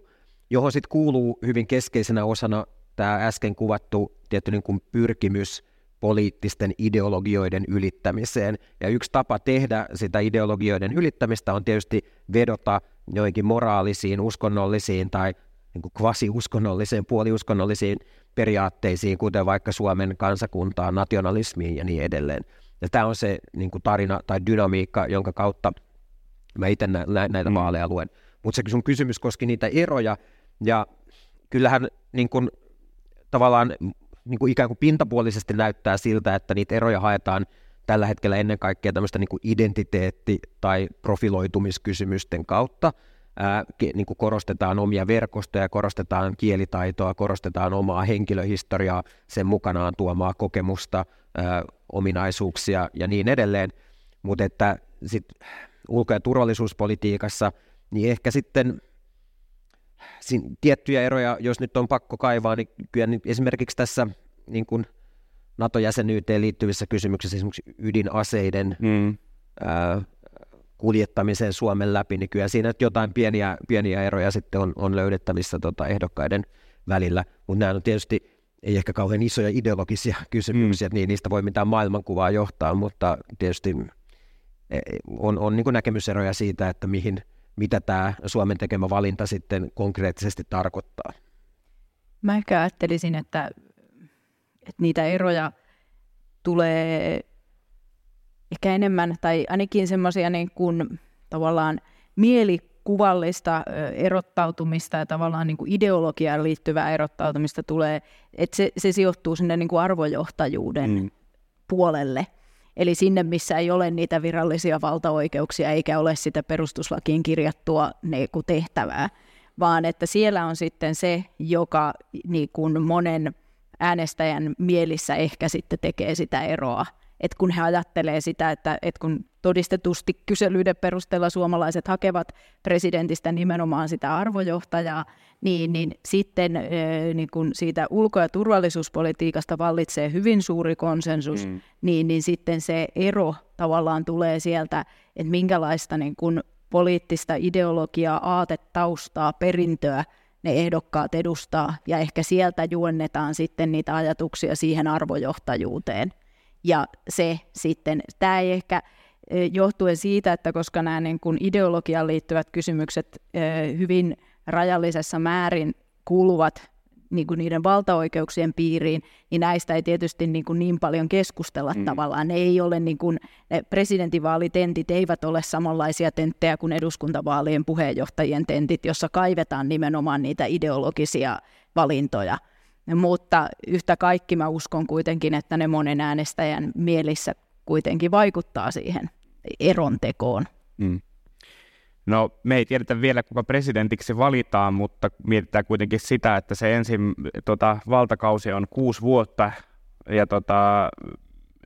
johon sitten kuuluu hyvin keskeisenä osana tämä äsken kuvattu tietty niin kuin pyrkimys poliittisten ideologioiden ylittämiseen. Ja yksi tapa tehdä sitä ideologioiden ylittämistä on tietysti vedota joihinkin moraalisiin, uskonnollisiin tai niin kuin kvasi-uskonnollisiin, puoliuskonnollisiin periaatteisiin, kuten vaikka Suomen kansakuntaan, nationalismiin ja niin edelleen. Ja tämä on se niin kuin tarina tai dynamiikka, jonka kautta mä itse nä- nä- näitä mm. vaaleja luen. Mutta se sun kysymys koski niitä eroja, ja kyllähän niin kuin, tavallaan niin kuin ikään kuin pintapuolisesti näyttää siltä, että niitä eroja haetaan tällä hetkellä ennen kaikkea tämmöistä niin identiteetti- tai profiloitumiskysymysten kautta – ää, niin kuin korostetaan omia verkostoja, korostetaan kielitaitoa, korostetaan omaa henkilöhistoriaa, sen mukanaan tuomaa kokemusta, ää, ominaisuuksia ja niin edelleen. Mutta että sit ulko- ja turvallisuuspolitiikassa, niin ehkä sitten tiettyjä eroja, jos nyt on pakko kaivaa, niin kyllä niin esimerkiksi tässä niin kuin NATO-jäsenyyteen liittyvissä kysymyksissä esimerkiksi ydinaseiden mm. ää, kuljettamiseen Suomen läpi, niin kyllä siinä jotain pieniä, pieniä eroja sitten on, on löydettävissä tota ehdokkaiden välillä, mutta nämä on tietysti ei ehkä kauhean isoja ideologisia kysymyksiä, mm. niin niistä voi mitään maailmankuvaa johtaa, mutta tietysti e, on, on niin näkemyseroja siitä, että mihin, mitä tämä Suomen tekemä valinta sitten konkreettisesti tarkoittaa. Mä ehkä ajattelisin, että, että niitä eroja tulee ehkä enemmän, tai ainakin semmoisia niin kuin, tavallaan mielikuvallista erottautumista ja tavallaan niin kuin ideologiaan liittyvää erottautumista tulee, että se, se sijoittuu sinne niin kuin arvojohtajuuden mm. puolelle. Eli sinne, missä ei ole niitä virallisia valtaoikeuksia eikä ole sitä perustuslakiin kirjattua niin kuin tehtävää, vaan että siellä on sitten se, joka niin kuin monen äänestäjän mielissä ehkä sitten tekee sitä eroa. Et kun he ajattelee sitä, että, että kun todistetusti kyselyiden perusteella suomalaiset hakevat presidentistä nimenomaan sitä arvojohtajaa, niin, niin sitten niin kun siitä ulko- ja turvallisuuspolitiikasta vallitsee hyvin suuri konsensus, mm. niin, niin sitten se ero tavallaan tulee sieltä, että minkälaista niin kun poliittista ideologiaa, aatetaustaa, perintöä ne ehdokkaat edustaa, ja ehkä sieltä juonnetaan sitten niitä ajatuksia siihen arvojohtajuuteen. Ja se sitten, tämä ei ehkä johtuen siitä, että koska nämä niin kuin ideologiaan liittyvät kysymykset hyvin rajallisessa määrin kuuluvat niin kuin niiden valtaoikeuksien piiriin, niin näistä ei tietysti niin, kuin niin paljon keskustella mm. tavallaan. Ne ei ole niin kuin, ne presidentinvaalitentit eivät ole samanlaisia tenttejä kuin eduskuntavaalien puheenjohtajien tentit, jossa kaivetaan nimenomaan niitä ideologisia valintoja. Mutta yhtä kaikki mä uskon kuitenkin, että ne monen äänestäjän mielissä kuitenkin vaikuttaa siihen erontekoon. Mm. No me ei tiedetä vielä, kuka presidentiksi valitaan, mutta mietitään kuitenkin sitä, että se ensin tota, valtakausi on kuusi vuotta ja tota,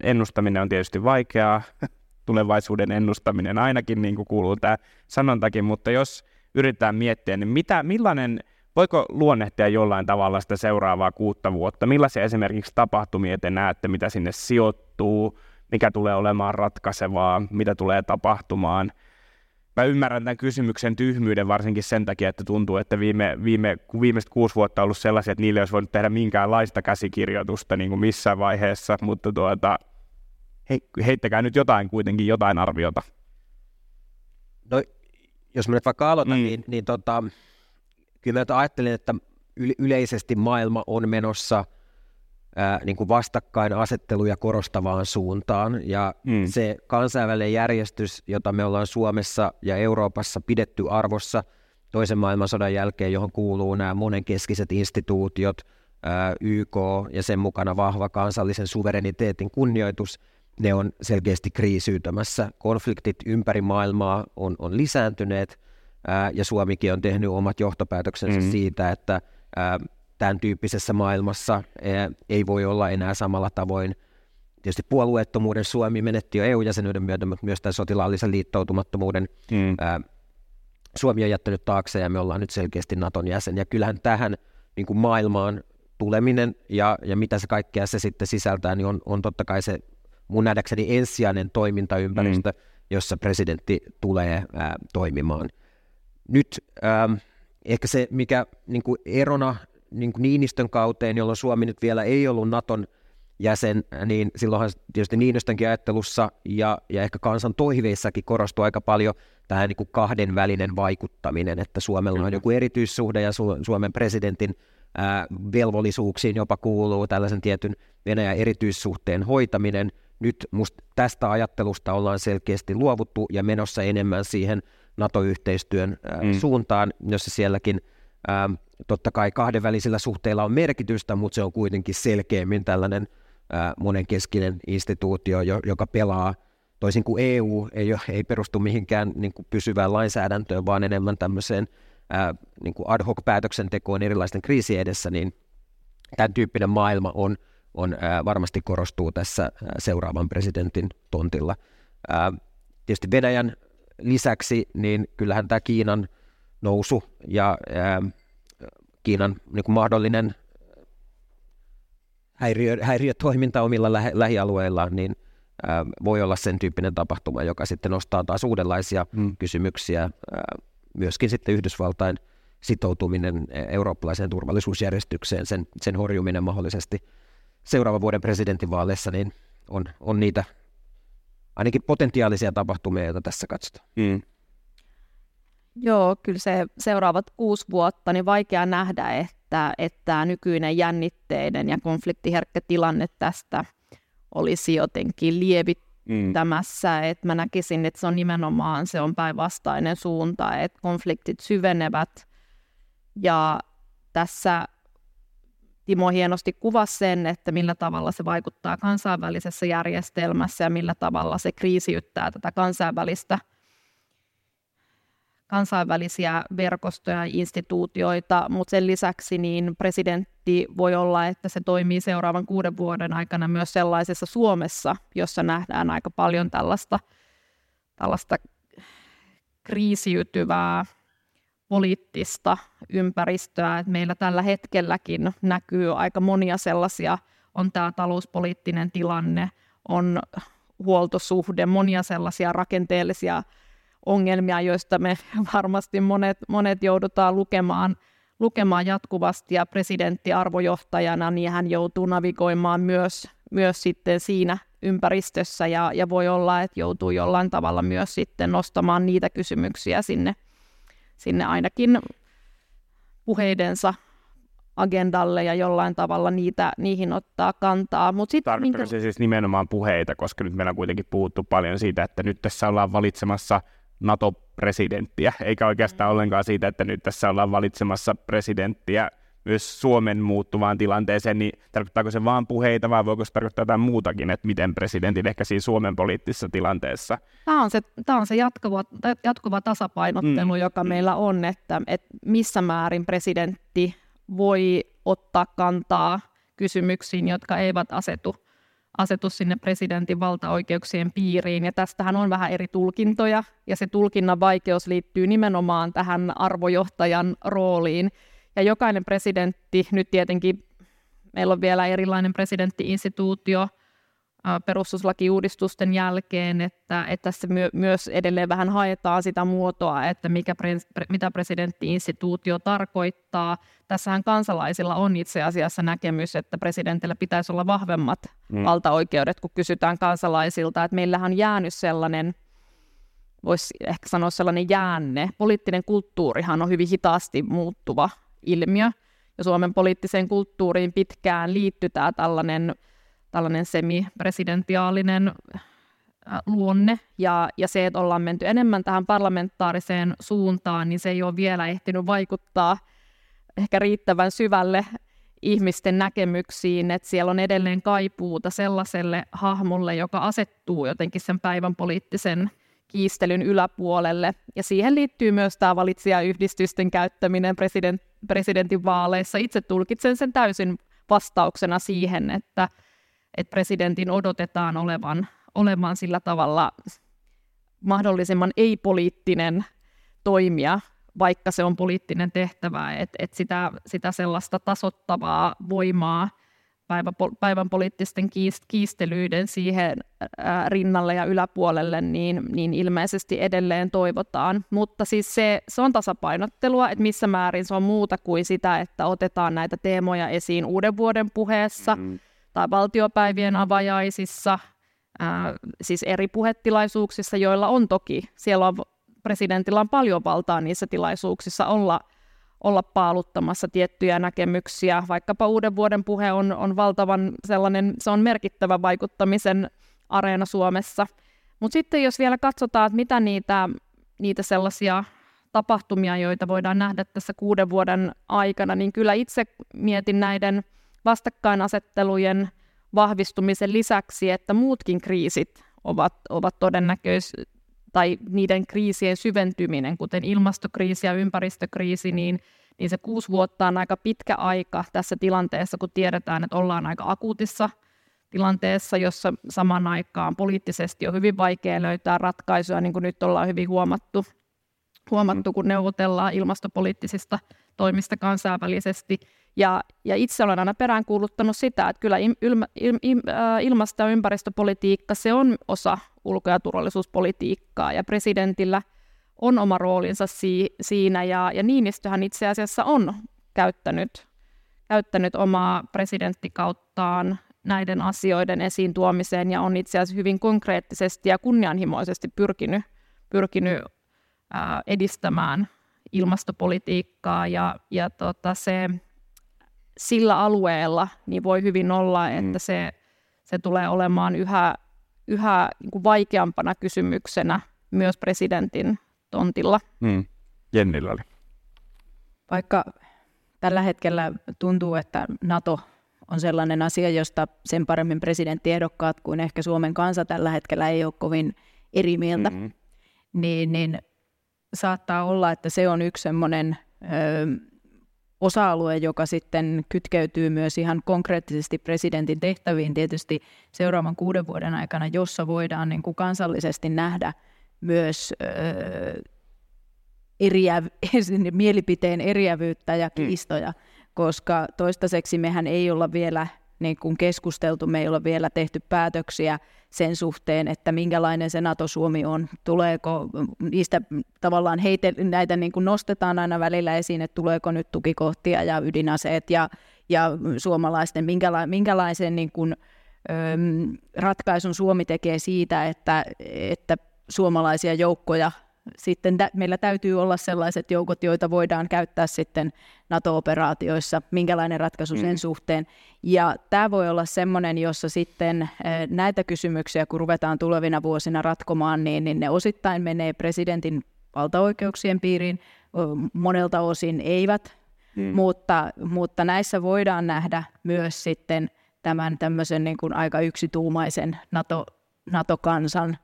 ennustaminen on tietysti vaikeaa, tulevaisuuden ennustaminen ainakin, niin kuin kuuluu tämä sanontakin, mutta jos yritetään miettiä, niin mitä, millainen, voiko luonnehtia jollain tavalla sitä seuraavaa kuutta vuotta? Millaisia esimerkiksi tapahtumia te näette, mitä sinne sijoittuu, mikä tulee olemaan ratkaisevaa, mitä tulee tapahtumaan – mä ymmärrän tämän kysymyksen tyhmyyden varsinkin sen takia, että tuntuu, että viime, viime, viimeiset kuusi vuotta on ollut sellaisia, että niille olisi voinut tehdä minkäänlaista käsikirjoitusta niin kuin missään vaiheessa, mutta tuota, he, heittäkää nyt jotain kuitenkin, jotain arviota. No, jos mä nyt vaikka aloitan, mm. niin, niin tota, kyllä mä ajattelin, että yleisesti maailma on menossa – ää, niin kuin vastakkainasetteluja korostavaan suuntaan. Ja mm. se kansainvälinen järjestys, jota me ollaan Suomessa ja Euroopassa pidetty arvossa toisen maailmansodan jälkeen, johon kuuluu nämä monenkeskiset instituutiot, ää, YK ja sen mukana vahva kansallisen suvereniteetin kunnioitus, ne on selkeästi kriisiytymässä. Konfliktit ympäri maailmaa on, on lisääntyneet, ää, ja Suomikin on tehnyt omat johtopäätöksensä mm. siitä, että ää, tämän tyyppisessä maailmassa ei voi olla enää samalla tavoin. Tietysti puolueettomuuden Suomi menetti jo EU-jäsenyyden myötä, mutta myös tämän sotilaallisen liittoutumattomuuden mm. ää, Suomi on jättänyt taakse ja me ollaan nyt selkeästi Naton jäsen. Ja kyllähän tähän niin kuin maailmaan tuleminen ja, ja mitä se kaikkea se sitten sisältää, niin on, on totta kai se mun nähdäkseni ensisijainen toimintaympäristö, mm. jossa presidentti tulee ää, toimimaan. Nyt ää, ehkä se, mikä niin kuin erona niin kuin Niinistön kauteen, jolloin Suomi nyt vielä ei ollut Naton jäsen, niin silloinhan tietysti Niinistönkin ajattelussa ja, ja ehkä kansan toiveissakin korostui aika paljon tämä niin kuin kahdenvälinen vaikuttaminen, että Suomella on joku erityissuhde ja Su- Suomen presidentin ää, velvollisuuksiin jopa kuuluu tällaisen tietyn Venäjän erityissuhteen hoitaminen. Nyt musta tästä ajattelusta ollaan selkeästi luovuttu ja menossa enemmän siihen NATO-yhteistyön mm. suuntaan, jossa sielläkin ää, Totta kai kahdenvälisillä suhteilla on merkitystä, mutta se on kuitenkin selkeämmin tällainen ää, monenkeskinen instituutio, joka pelaa toisin kuin EU, ei, ole, ei perustu mihinkään niin kuin pysyvään lainsäädäntöön, vaan enemmän tämmöiseen ää, niin kuin ad hoc päätöksentekoon erilaisten kriisien edessä, niin tämän tyyppinen maailma on, on ää, varmasti korostuu tässä ää, seuraavan presidentin tontilla. Ää, tietysti Venäjän lisäksi, niin kyllähän tämä Kiinan nousu ja ää, Kiinan niin kuin mahdollinen häiriö, häiriötoiminta omilla lähe, lähialueillaan, niin ää, voi olla sen tyyppinen tapahtuma, joka sitten nostaa taas uudenlaisia mm. kysymyksiä. Ää, myöskin sitten Yhdysvaltain sitoutuminen eurooppalaiseen turvallisuusjärjestykseen, sen, sen horjuminen mahdollisesti seuraavan vuoden presidentinvaaleissa, niin on, on niitä ainakin potentiaalisia tapahtumia, joita tässä katsotaan. Mm. Joo, kyllä se seuraavat kuusi vuotta, niin vaikea nähdä, että, että nykyinen jännitteiden ja konfliktiherkkä tilanne tästä olisi jotenkin mm. tämässä, että mä näkisin, että se on nimenomaan se on päinvastainen suunta, että konfliktit syvenevät ja tässä Timo hienosti kuvasi sen, että millä tavalla se vaikuttaa kansainvälisessä järjestelmässä ja millä tavalla se kriisiyttää tätä kansainvälistä kansainvälisiä verkostoja ja instituutioita, mutta sen lisäksi niin presidentti voi olla, että se toimii seuraavan kuuden vuoden aikana myös sellaisessa Suomessa, jossa nähdään aika paljon tällaista, tällaista kriisiytyvää poliittista ympäristöä. että meillä tällä hetkelläkin näkyy aika monia sellaisia, on tämä talouspoliittinen tilanne, on huoltosuhde, monia sellaisia rakenteellisia ongelmia, joista me varmasti monet, monet joudutaan lukemaan, lukemaan jatkuvasti ja presidentti arvojohtajana, niin hän joutuu navigoimaan myös, myös sitten siinä ympäristössä ja, ja voi olla, että joutuu jollain tavalla myös sitten nostamaan niitä kysymyksiä sinne, sinne ainakin puheidensa agendalle ja jollain tavalla niitä, niihin ottaa kantaa. Mut sit, minkä... se siis nimenomaan puheita, koska nyt meillä on kuitenkin puhuttu paljon siitä, että nyt tässä ollaan valitsemassa NATO-presidenttiä, eikä oikeastaan mm. ollenkaan siitä, että nyt tässä ollaan valitsemassa presidenttiä myös Suomen muuttuvaan tilanteeseen, niin tarkoittaako se vain puheita vai voiko se tarkoittaa jotain muutakin, että miten presidentin ehkä siinä Suomen poliittisessa tilanteessa? Tämä on se, tämä on se jatkuva, jatkuva tasapainottelu, mm. joka meillä on, että, että missä määrin presidentti voi ottaa kantaa kysymyksiin, jotka eivät asetu asetu sinne presidentin valtaoikeuksien piiriin. Ja tästähän on vähän eri tulkintoja, ja se tulkinnan vaikeus liittyy nimenomaan tähän arvojohtajan rooliin. Ja jokainen presidentti, nyt tietenkin meillä on vielä erilainen presidenttiinstituutio, perustuslakiuudistusten jälkeen, että, että tässä my, myös edelleen vähän haetaan sitä muotoa, että mikä pre, mitä presidenttiinstituutio tarkoittaa. Tässähän kansalaisilla on itse asiassa näkemys, että presidentillä pitäisi olla vahvemmat mm. valtaoikeudet, kun kysytään kansalaisilta, että meillähän on jäänyt sellainen, voisi ehkä sanoa sellainen jäänne. Poliittinen kulttuurihan on hyvin hitaasti muuttuva ilmiö, ja Suomen poliittiseen kulttuuriin pitkään liittyy tämä tällainen tällainen semipresidentiaalinen äh, luonne ja, ja se, että ollaan menty enemmän tähän parlamentaariseen suuntaan, niin se ei ole vielä ehtinyt vaikuttaa ehkä riittävän syvälle ihmisten näkemyksiin, että siellä on edelleen kaipuuta sellaiselle hahmolle, joka asettuu jotenkin sen päivän poliittisen kiistelyn yläpuolelle. Ja siihen liittyy myös tämä valitsijayhdistysten käyttäminen president, presidentin vaaleissa. Itse tulkitsen sen täysin vastauksena siihen, että että presidentin odotetaan olevan, olevan sillä tavalla mahdollisimman ei-poliittinen toimija, vaikka se on poliittinen tehtävä, että et sitä, sitä sellaista tasottavaa voimaa päivän, päivän poliittisten kiistelyiden siihen rinnalle ja yläpuolelle, niin, niin ilmeisesti edelleen toivotaan. Mutta siis se, se on tasapainottelua, että missä määrin se on muuta kuin sitä, että otetaan näitä teemoja esiin uuden vuoden puheessa, mm tai valtiopäivien avajaisissa, ää, siis eri puhetilaisuuksissa, joilla on toki, siellä on presidentillä on paljon valtaa niissä tilaisuuksissa olla, olla paaluttamassa tiettyjä näkemyksiä. Vaikkapa uuden vuoden puhe on, on valtavan sellainen, se on merkittävä vaikuttamisen areena Suomessa. Mutta sitten jos vielä katsotaan, että mitä niitä, niitä sellaisia tapahtumia, joita voidaan nähdä tässä kuuden vuoden aikana, niin kyllä itse mietin näiden – vastakkainasettelujen vahvistumisen lisäksi, että muutkin kriisit ovat, ovat todennäköis tai niiden kriisien syventyminen, kuten ilmastokriisi ja ympäristökriisi, niin, niin se kuusi vuotta on aika pitkä aika tässä tilanteessa, kun tiedetään, että ollaan aika akuutissa tilanteessa, jossa saman aikaan poliittisesti on hyvin vaikea löytää ratkaisuja, niin kuin nyt ollaan hyvin huomattu, huomattu kun neuvotellaan ilmastopoliittisista toimista kansainvälisesti. Ja, ja itse olen aina peräänkuuluttanut sitä, että kyllä il, il, il, il, ilmasto- ja ympäristöpolitiikka, se on osa ulko- ja turvallisuuspolitiikkaa, ja presidentillä on oma roolinsa si, siinä, ja, ja Niinistöhän itse asiassa on käyttänyt, käyttänyt omaa presidenttikauttaan näiden asioiden esiin tuomiseen, ja on itse asiassa hyvin konkreettisesti ja kunnianhimoisesti pyrkinyt, pyrkinyt ää, edistämään ilmastopolitiikkaa, ja, ja tota, se sillä alueella niin voi hyvin olla, että mm. se, se tulee olemaan yhä, yhä niin kuin vaikeampana kysymyksenä myös presidentin tontilla. Mm. Jennillä oli. Vaikka tällä hetkellä tuntuu, että NATO on sellainen asia, josta sen paremmin presidenttiehdokkaat kuin ehkä Suomen kansa tällä hetkellä ei ole kovin eri mieltä, mm-hmm. niin, niin saattaa olla, että se on yksi semmoinen osa-alue, joka sitten kytkeytyy myös ihan konkreettisesti presidentin tehtäviin tietysti seuraavan kuuden vuoden aikana, jossa voidaan niin kuin kansallisesti nähdä myös eriä, mielipiteen eriävyyttä ja mm. kiistoja, mm. koska toistaiseksi mehän ei olla vielä niin kuin keskusteltu, me ei olla vielä tehty päätöksiä sen suhteen, että minkälainen se NATO-Suomi on. Tuleeko niistä tavallaan heite, näitä niin kuin nostetaan aina välillä esiin, että tuleeko nyt tukikohtia ja ydinaseet ja, ja suomalaisten, minkäla, minkälaisen niin kuin, äm, ratkaisun Suomi tekee siitä, että, että suomalaisia joukkoja sitten tä- meillä täytyy olla sellaiset joukot, joita voidaan käyttää sitten NATO-operaatioissa, minkälainen ratkaisu sen mm. suhteen. Ja tämä voi olla semmoinen, jossa sitten eh, näitä kysymyksiä, kun ruvetaan tulevina vuosina ratkomaan, niin, niin ne osittain menee presidentin valtaoikeuksien piiriin, monelta osin eivät, mm. mutta, mutta näissä voidaan nähdä myös sitten tämän tämmöisen niin kuin aika yksituumaisen NATO, NATO-kansan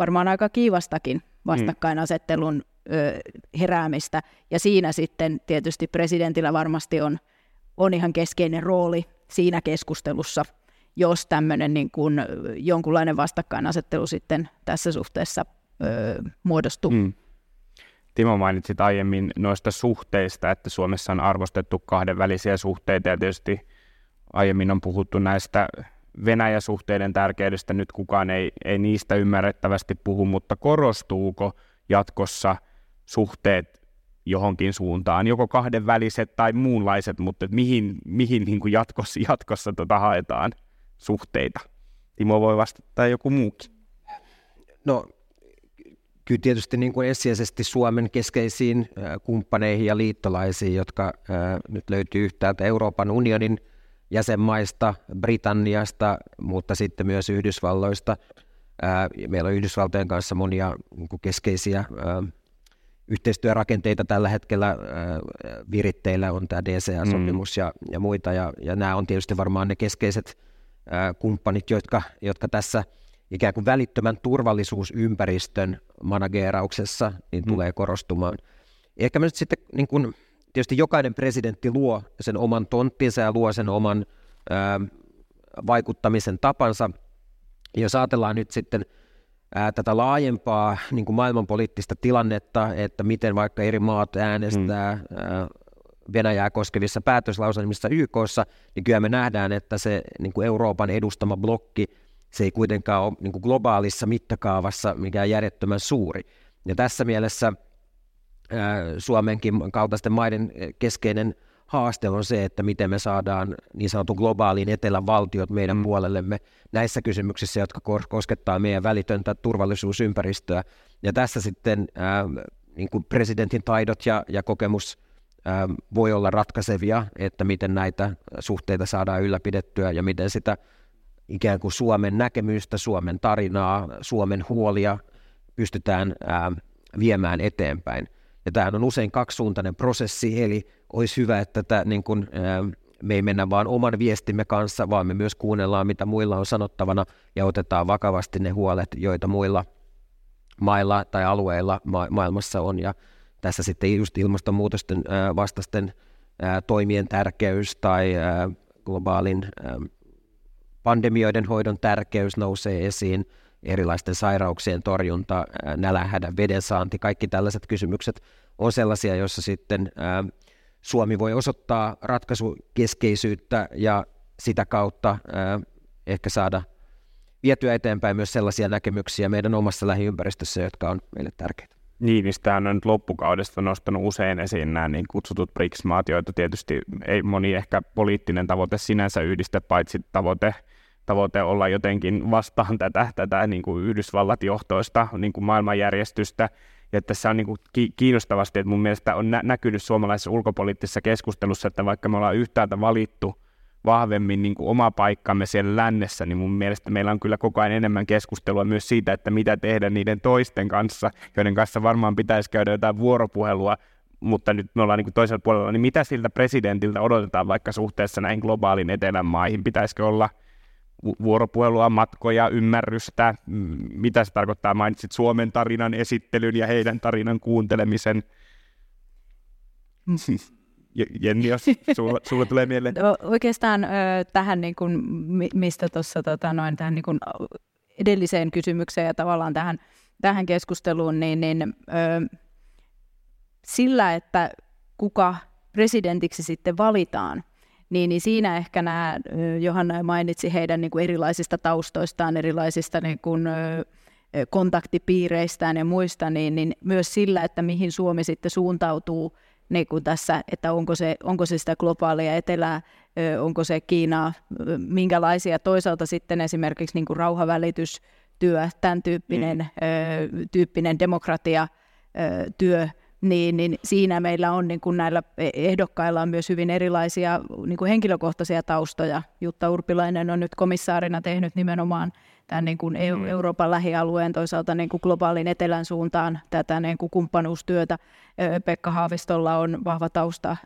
varmaan aika kiivastakin vastakkainasettelun ö, heräämistä. Ja siinä sitten tietysti presidentillä varmasti on, on ihan keskeinen rooli siinä keskustelussa, jos tämmöinen niin kuin jonkunlainen vastakkainasettelu sitten tässä suhteessa ö, muodostuu. Mm. Timo mainitsit aiemmin noista suhteista, että Suomessa on arvostettu kahdenvälisiä suhteita ja tietysti aiemmin on puhuttu näistä Venäjä-suhteiden tärkeydestä nyt kukaan ei, ei niistä ymmärrettävästi puhu, mutta korostuuko jatkossa suhteet johonkin suuntaan, joko kahdenväliset tai muunlaiset, mutta mihin, mihin niin kuin jatkossa, jatkossa tota haetaan suhteita? Timo voi vastata joku muukin. No kyllä tietysti niin kuin ensisijaisesti Suomen keskeisiin kumppaneihin ja liittolaisiin, jotka nyt löytyy yhtäältä Euroopan unionin jäsenmaista, Britanniasta, mutta sitten myös Yhdysvalloista. Meillä on Yhdysvaltojen kanssa monia niin keskeisiä yhteistyörakenteita tällä hetkellä viritteillä, on tämä DCA-sopimus mm. ja, ja muita, ja, ja nämä on tietysti varmaan ne keskeiset kumppanit, jotka, jotka tässä ikään kuin välittömän turvallisuusympäristön manageerauksessa niin mm. tulee korostumaan. Ehkä myös sitten niin kuin, tietysti jokainen presidentti luo sen oman tonttinsa ja luo sen oman ää, vaikuttamisen tapansa. Jos ajatellaan nyt sitten ää, tätä laajempaa niin kuin maailmanpoliittista tilannetta, että miten vaikka eri maat äänestää mm. ää, Venäjää koskevissa päätöslauselmissa YKssa, niin kyllä me nähdään, että se niin kuin Euroopan edustama blokki, se ei kuitenkaan ole niin kuin globaalissa mittakaavassa mikään järjettömän suuri. Ja tässä mielessä – Suomenkin kaltaisten maiden keskeinen haaste on se, että miten me saadaan niin sanotun globaalin etelän valtiot meidän mm. puolellemme näissä kysymyksissä, jotka koskettaa meidän välitöntä turvallisuusympäristöä. Ja tässä sitten ää, niin kuin presidentin taidot ja, ja kokemus ää, voi olla ratkaisevia, että miten näitä suhteita saadaan ylläpidettyä ja miten sitä ikään kuin Suomen näkemystä, Suomen tarinaa, Suomen huolia pystytään ää, viemään eteenpäin. Ja tämähän on usein kaksisuuntainen prosessi, eli olisi hyvä, että tämä, niin kuin, me ei mennä vaan oman viestimme kanssa, vaan me myös kuunnellaan, mitä muilla on sanottavana ja otetaan vakavasti ne huolet, joita muilla mailla tai alueilla ma- maailmassa on. Ja tässä sitten just ilmastonmuutosten vastaisten toimien tärkeys tai globaalin pandemioiden hoidon tärkeys nousee esiin – erilaisten sairauksien torjunta, nälänhädän vedensaanti, kaikki tällaiset kysymykset on sellaisia, joissa sitten Suomi voi osoittaa ratkaisukeskeisyyttä ja sitä kautta ehkä saada vietyä eteenpäin myös sellaisia näkemyksiä meidän omassa lähiympäristössä, jotka on meille tärkeitä. Niin, niin on nyt loppukaudesta nostanut usein esiin nämä niin kutsutut BRICS-maat, joita tietysti ei moni ehkä poliittinen tavoite sinänsä yhdistä, paitsi tavoite tavoite olla jotenkin vastaan tätä, tätä niin kuin Yhdysvallat-johtoista niin kuin maailmanjärjestystä. Ja tässä on niin kuin kiinnostavasti, että mun mielestä on nä- näkynyt suomalaisessa ulkopoliittisessa keskustelussa, että vaikka me ollaan yhtäältä valittu vahvemmin niin kuin oma paikkamme siellä lännessä, niin mun mielestä meillä on kyllä koko ajan enemmän keskustelua myös siitä, että mitä tehdä niiden toisten kanssa, joiden kanssa varmaan pitäisi käydä jotain vuoropuhelua, mutta nyt me ollaan niin kuin toisella puolella, niin mitä siltä presidentiltä odotetaan vaikka suhteessa näihin globaalin etelän maihin? Pitäisikö olla vuoropuhelua, matkoja, ymmärrystä, mitä se tarkoittaa? Mainitsit Suomen tarinan esittelyn ja heidän tarinan kuuntelemisen. Jenni, jos sulla, sulla tulee mieleen. Oikeastaan tähän, niin kuin, mistä tuossa tota, noin, tähän niin kuin edelliseen kysymykseen ja tavallaan tähän, tähän keskusteluun, niin, niin ö, sillä, että kuka presidentiksi sitten valitaan, niin, niin siinä ehkä nämä, Johanna mainitsi heidän niin kuin erilaisista taustoistaan, erilaisista niin kuin, kontaktipiireistään ja muista, niin, niin myös sillä, että mihin Suomi sitten suuntautuu niin kuin tässä, että onko se, onko se sitä globaalia etelää, onko se Kiinaa, minkälaisia. Toisaalta sitten esimerkiksi niin kuin rauhavälitys,työ, tämän tyyppinen, mm. tyyppinen demokratia, työ, niin, niin siinä meillä on niin kuin näillä ehdokkailla on myös hyvin erilaisia niin kuin henkilökohtaisia taustoja. Jutta Urpilainen on nyt komissaarina tehnyt nimenomaan tämän niin kuin mm. Euroopan lähialueen toisaalta niin kuin globaalin etelän suuntaan tätä niin kuin kumppanuustyötä. Pekka Haavistolla on vahva tausta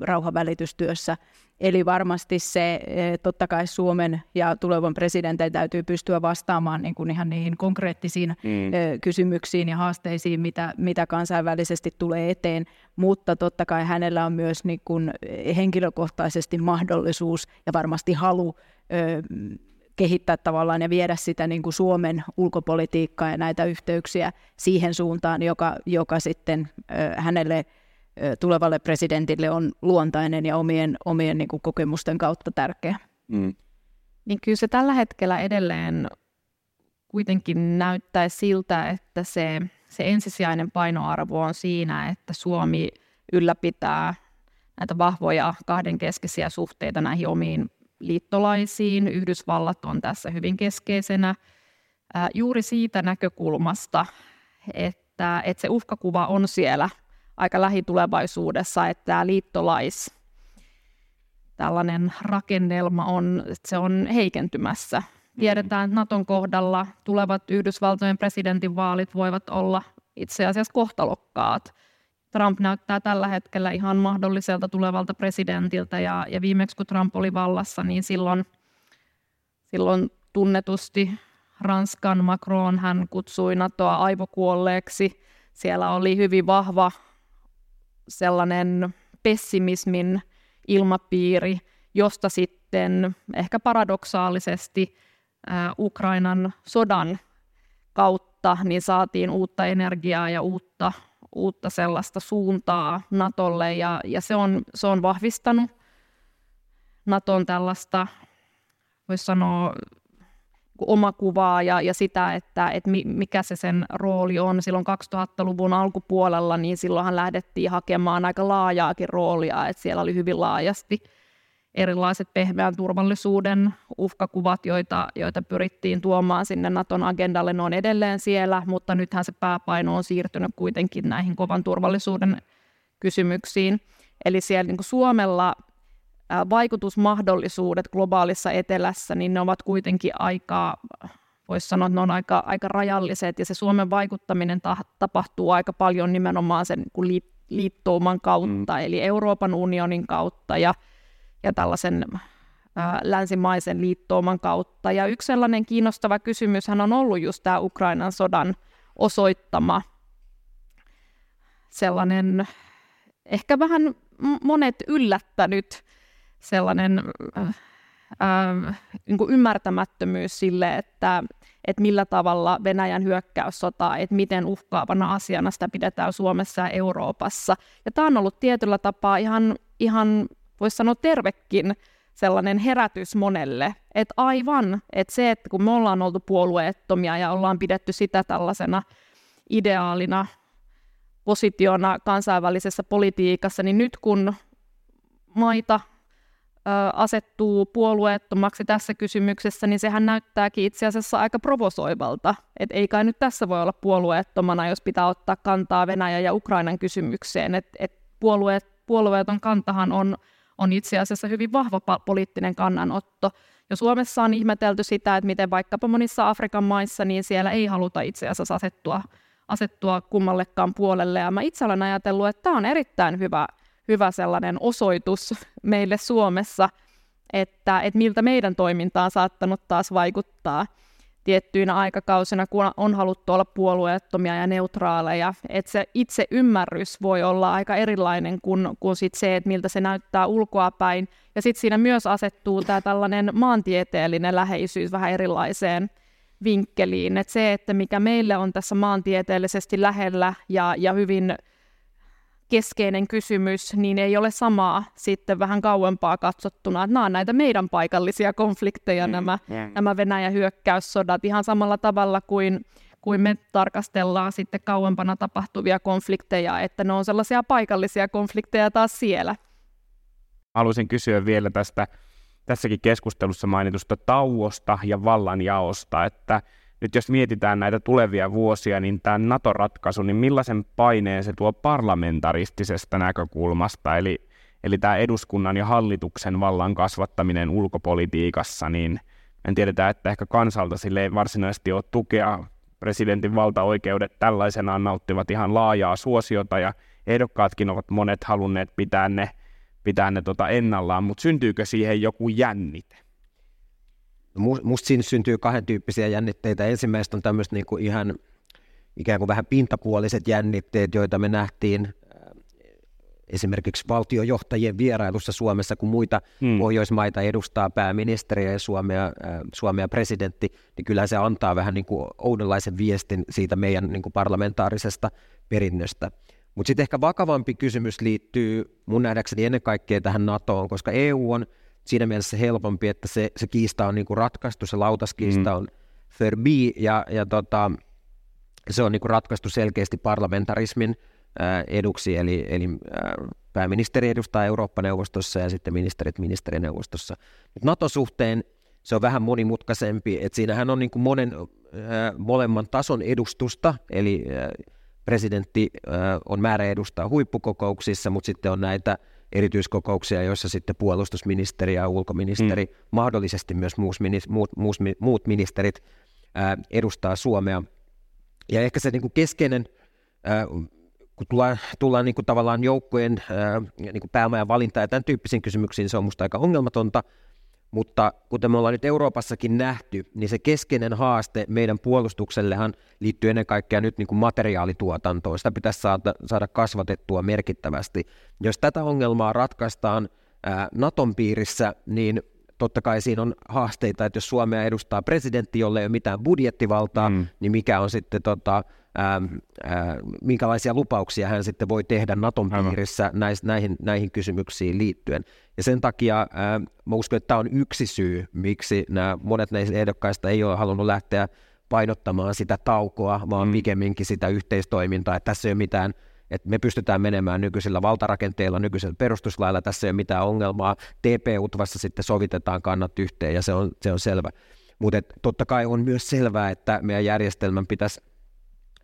rauhavälitystyössä. Eli varmasti se, totta kai Suomen ja tulevan presidentin täytyy pystyä vastaamaan niin kuin ihan niihin konkreettisiin mm. kysymyksiin ja haasteisiin, mitä, mitä kansainvälisesti tulee eteen, mutta totta kai hänellä on myös niin kuin henkilökohtaisesti mahdollisuus ja varmasti halu kehittää tavallaan ja viedä sitä niin kuin Suomen ulkopolitiikkaa ja näitä yhteyksiä siihen suuntaan, joka, joka sitten hänelle tulevalle presidentille on luontainen ja omien, omien niin kuin kokemusten kautta tärkeä. Mm. Niin kyllä se tällä hetkellä edelleen kuitenkin näyttää siltä, että se, se ensisijainen painoarvo on siinä, että Suomi ylläpitää näitä vahvoja kahdenkeskisiä suhteita näihin omiin liittolaisiin. Yhdysvallat on tässä hyvin keskeisenä juuri siitä näkökulmasta, että, että se uhkakuva on siellä aika lähitulevaisuudessa, että tämä liittolais, tällainen rakennelma on, että se on heikentymässä. Tiedetään, että Naton kohdalla tulevat Yhdysvaltojen presidentinvaalit voivat olla itse asiassa kohtalokkaat. Trump näyttää tällä hetkellä ihan mahdolliselta tulevalta presidentiltä ja, ja viimeksi kun Trump oli vallassa, niin silloin, silloin tunnetusti Ranskan Macron hän kutsui NATOa aivokuolleeksi. Siellä oli hyvin vahva sellainen pessimismin ilmapiiri, josta sitten ehkä paradoksaalisesti Ukrainan sodan kautta niin saatiin uutta energiaa ja uutta uutta sellaista suuntaa Natolle. Ja, ja se, on, se on vahvistanut Naton tällaista, voisi sanoa, omakuvaa ja, ja sitä, että, että mikä se sen rooli on. Silloin 2000-luvun alkupuolella, niin silloinhan lähdettiin hakemaan aika laajaakin roolia, että siellä oli hyvin laajasti – erilaiset pehmeän turvallisuuden uhkakuvat, joita, joita pyrittiin tuomaan sinne Naton agendalle, ne on edelleen siellä, mutta nythän se pääpaino on siirtynyt kuitenkin näihin kovan turvallisuuden kysymyksiin. Eli siellä niin Suomella vaikutusmahdollisuudet globaalissa etelässä, niin ne ovat kuitenkin aika, voisi sanoa, että ne on aika, aika rajalliset, ja se Suomen vaikuttaminen ta- tapahtuu aika paljon nimenomaan sen niin liittouman kautta, mm. eli Euroopan unionin kautta, ja ja tällaisen länsimaisen liittouman kautta. Ja yksi sellainen kiinnostava kysymys on ollut just tämä Ukrainan sodan osoittama sellainen ehkä vähän monet yllättänyt sellainen äh, niin kuin ymmärtämättömyys sille, että, että millä tavalla Venäjän hyökkäyssota, että miten uhkaavana asiana sitä pidetään Suomessa ja Euroopassa. Ja tämä on ollut tietyllä tapaa ihan, ihan voisi sanoa tervekin sellainen herätys monelle, että aivan, että se, että kun me ollaan oltu puolueettomia ja ollaan pidetty sitä tällaisena ideaalina positiona kansainvälisessä politiikassa, niin nyt kun maita asettuu puolueettomaksi tässä kysymyksessä, niin sehän näyttääkin itse asiassa aika provosoivalta. Että ei kai nyt tässä voi olla puolueettomana, jos pitää ottaa kantaa Venäjä ja Ukrainan kysymykseen. Että et puolueet, puolueeton kantahan on on itse asiassa hyvin vahva poliittinen kannanotto. Ja Suomessa on ihmetelty sitä, että miten vaikkapa monissa Afrikan maissa, niin siellä ei haluta itse asiassa asettua, asettua kummallekaan puolelle. Ja mä itse olen ajatellut, että tämä on erittäin hyvä, hyvä sellainen osoitus meille Suomessa, että, että miltä meidän toiminta on saattanut taas vaikuttaa tiettyinä aikakausina, kun on haluttu olla puolueettomia ja neutraaleja. Että se itse ymmärrys voi olla aika erilainen kuin, kuin sit se, että miltä se näyttää ulkoapäin. Ja sitten siinä myös asettuu tämä tällainen maantieteellinen läheisyys vähän erilaiseen vinkkeliin. Et se, että mikä meille on tässä maantieteellisesti lähellä ja, ja hyvin keskeinen kysymys, niin ei ole samaa sitten vähän kauempaa katsottuna. Nämä on näitä meidän paikallisia konflikteja, mm, nämä, yeah. nämä Venäjän hyökkäyssodat, ihan samalla tavalla kuin, kuin me tarkastellaan sitten kauempana tapahtuvia konflikteja, että ne on sellaisia paikallisia konflikteja taas siellä. Haluaisin kysyä vielä tästä tässäkin keskustelussa mainitusta tauosta ja vallanjaosta, että nyt jos mietitään näitä tulevia vuosia, niin tämä NATO-ratkaisu, niin millaisen paineen se tuo parlamentaristisesta näkökulmasta, eli, eli tämä eduskunnan ja hallituksen vallan kasvattaminen ulkopolitiikassa, niin en tiedetä, että ehkä kansalta sille ei varsinaisesti ole tukea. Presidentin valtaoikeudet tällaisenaan nauttivat ihan laajaa suosiota ja ehdokkaatkin ovat monet halunneet pitää ne, pitää ne tota ennallaan, mutta syntyykö siihen joku jännite? Musta siinä syntyy kahden tyyppisiä jännitteitä. Ensimmäistä on tämmöistä niin kuin ihan ikään kuin vähän pintapuoliset jännitteet, joita me nähtiin äh, esimerkiksi valtiojohtajien vierailussa Suomessa, kun muita hmm. Pohjoismaita edustaa pääministeriä ja Suomea, äh, Suomea presidentti, niin kyllä se antaa vähän niin kuin oudonlaisen viestin siitä meidän niin kuin parlamentaarisesta perinnöstä. Mutta sitten ehkä vakavampi kysymys liittyy mun nähdäkseni ennen kaikkea tähän NATOon, koska EU on – siinä mielessä helpompi, että se, se kiista on niin kuin ratkaistu, se lautaskiista mm. on förbi ja, ja tota, se on niin kuin ratkaistu selkeästi parlamentarismin ää, eduksi, eli, eli ää, pääministeri edustaa Eurooppa-neuvostossa ja sitten ministerit ministerineuvostossa. Nyt NATO-suhteen se on vähän monimutkaisempi, että siinähän on niin kuin monen, ää, molemman tason edustusta, eli ää, presidentti ää, on määrä edustaa huippukokouksissa, mutta sitten on näitä erityiskokouksia, joissa sitten puolustusministeri ja ulkoministeri, mm. mahdollisesti myös muut, muut, muut, muut ministerit ää, edustaa Suomea. Ja ehkä se niin kuin keskeinen, ää, kun tullaan, tullaan niin kuin tavallaan joukkojen ää, niin kuin pääomajan valinta ja tämän tyyppisiin kysymyksiin, se on minusta aika ongelmatonta, mutta kuten me ollaan nyt Euroopassakin nähty, niin se keskeinen haaste meidän puolustuksellehan liittyy ennen kaikkea nyt niin kuin materiaalituotantoon. Sitä pitäisi saada, saada kasvatettua merkittävästi. Jos tätä ongelmaa ratkaistaan ää, Naton piirissä, niin totta kai siinä on haasteita, että jos Suomea edustaa presidentti, jolle ei ole mitään budjettivaltaa, mm. niin mikä on sitten tota, ää, ää, minkälaisia lupauksia hän sitten voi tehdä Naton piirissä näis, näihin, näihin kysymyksiin liittyen. Ja sen takia ää, mä uskon, että tämä on yksi syy, miksi nämä monet näistä ehdokkaista ei ole halunnut lähteä painottamaan sitä taukoa, vaan mm. pikemminkin sitä yhteistoimintaa, että tässä ei ole mitään että me pystytään menemään nykyisillä valtarakenteilla, nykyisellä perustuslailla, tässä ei ole mitään ongelmaa. TP-utvassa sitten sovitetaan kannat yhteen ja se on, se on selvä. Mutta totta kai on myös selvää, että meidän järjestelmän pitäisi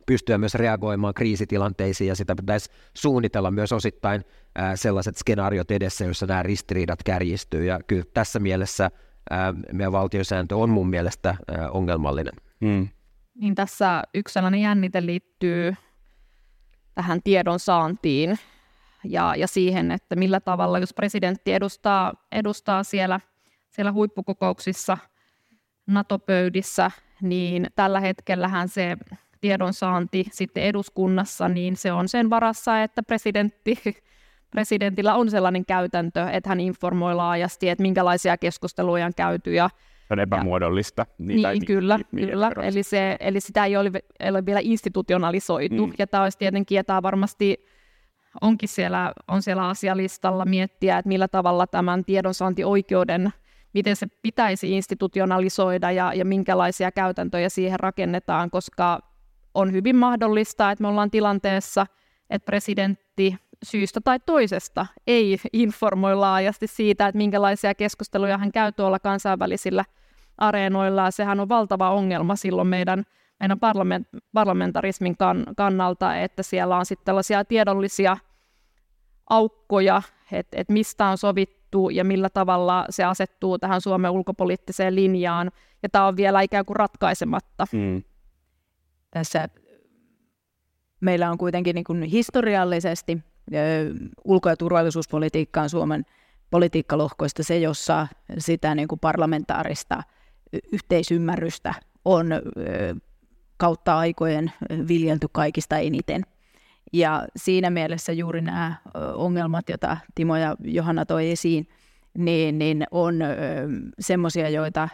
pystyä myös reagoimaan kriisitilanteisiin ja sitä pitäisi suunnitella myös osittain ää, sellaiset skenaariot edessä, joissa nämä ristiriidat kärjistyy ja kyllä tässä mielessä ää, meidän valtiosääntö on mun mielestä ää, ongelmallinen. Hmm. Niin tässä yksi sellainen jännite liittyy tähän tiedon saantiin ja, ja siihen, että millä tavalla, jos presidentti edustaa, edustaa siellä, siellä huippukokouksissa, NATO-pöydissä, niin tällä hetkellähän se tiedonsaanti sitten eduskunnassa, niin se on sen varassa, että presidentti, presidentillä on sellainen käytäntö, että hän informoi laajasti, että minkälaisia keskusteluja on käyty ja se on epämuodollista. Niin, niin kyllä, niin, kyllä. Eli, se, eli sitä ei ole, ei ole vielä institutionalisoitu, mm. ja tämä olisi tietenkin, ja tämä varmasti onkin siellä, on siellä asialistalla miettiä, että millä tavalla tämän tiedonsaantioikeuden, miten se pitäisi institutionalisoida ja, ja minkälaisia käytäntöjä siihen rakennetaan, koska on hyvin mahdollista, että me ollaan tilanteessa, että presidentti syystä tai toisesta ei informoi laajasti siitä, että minkälaisia keskusteluja hän käy tuolla kansainvälisillä areenoilla. Sehän on valtava ongelma silloin meidän, meidän parlament, parlamentarismin kan, kannalta, että siellä on sitten tällaisia tiedollisia aukkoja että et mistä on sovittu ja millä tavalla se asettuu tähän Suomen ulkopoliittiseen linjaan, ja tämä on vielä ikään kuin ratkaisematta. Mm. Tässä meillä on kuitenkin niin kuin historiallisesti ulko- ja turvallisuuspolitiikkaan Suomen politiikkalohkoista se, jossa sitä niin kuin parlamentaarista yhteisymmärrystä on kautta aikojen viljelty kaikista eniten. Ja siinä mielessä juuri nämä ongelmat, joita Timo ja Johanna toi esiin, niin, niin on semmoisia, joita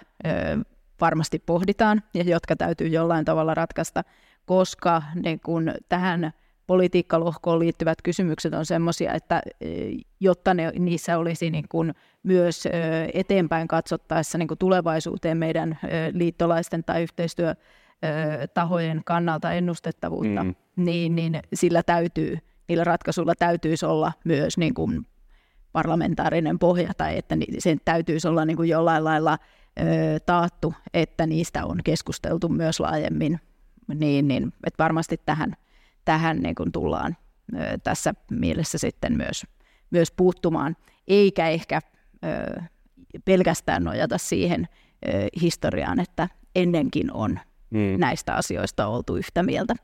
varmasti pohditaan ja jotka täytyy jollain tavalla ratkaista, koska ne kun tähän politiikkalohkoon liittyvät kysymykset on sellaisia, että jotta ne, niissä olisi niin kuin myös eteenpäin katsottaessa niin kuin tulevaisuuteen meidän liittolaisten tai yhteistyö tahojen kannalta ennustettavuutta, mm. niin, niin sillä täytyy, niillä ratkaisuilla täytyisi olla myös niin kuin parlamentaarinen pohja tai että sen täytyisi olla niin kuin jollain lailla taattu, että niistä on keskusteltu myös laajemmin. Niin, niin että varmasti tähän, tähän niin kuin tullaan ö, tässä mielessä sitten myös, myös puuttumaan, eikä ehkä ö, pelkästään nojata siihen ö, historiaan, että ennenkin on mm. näistä asioista oltu yhtä mieltä.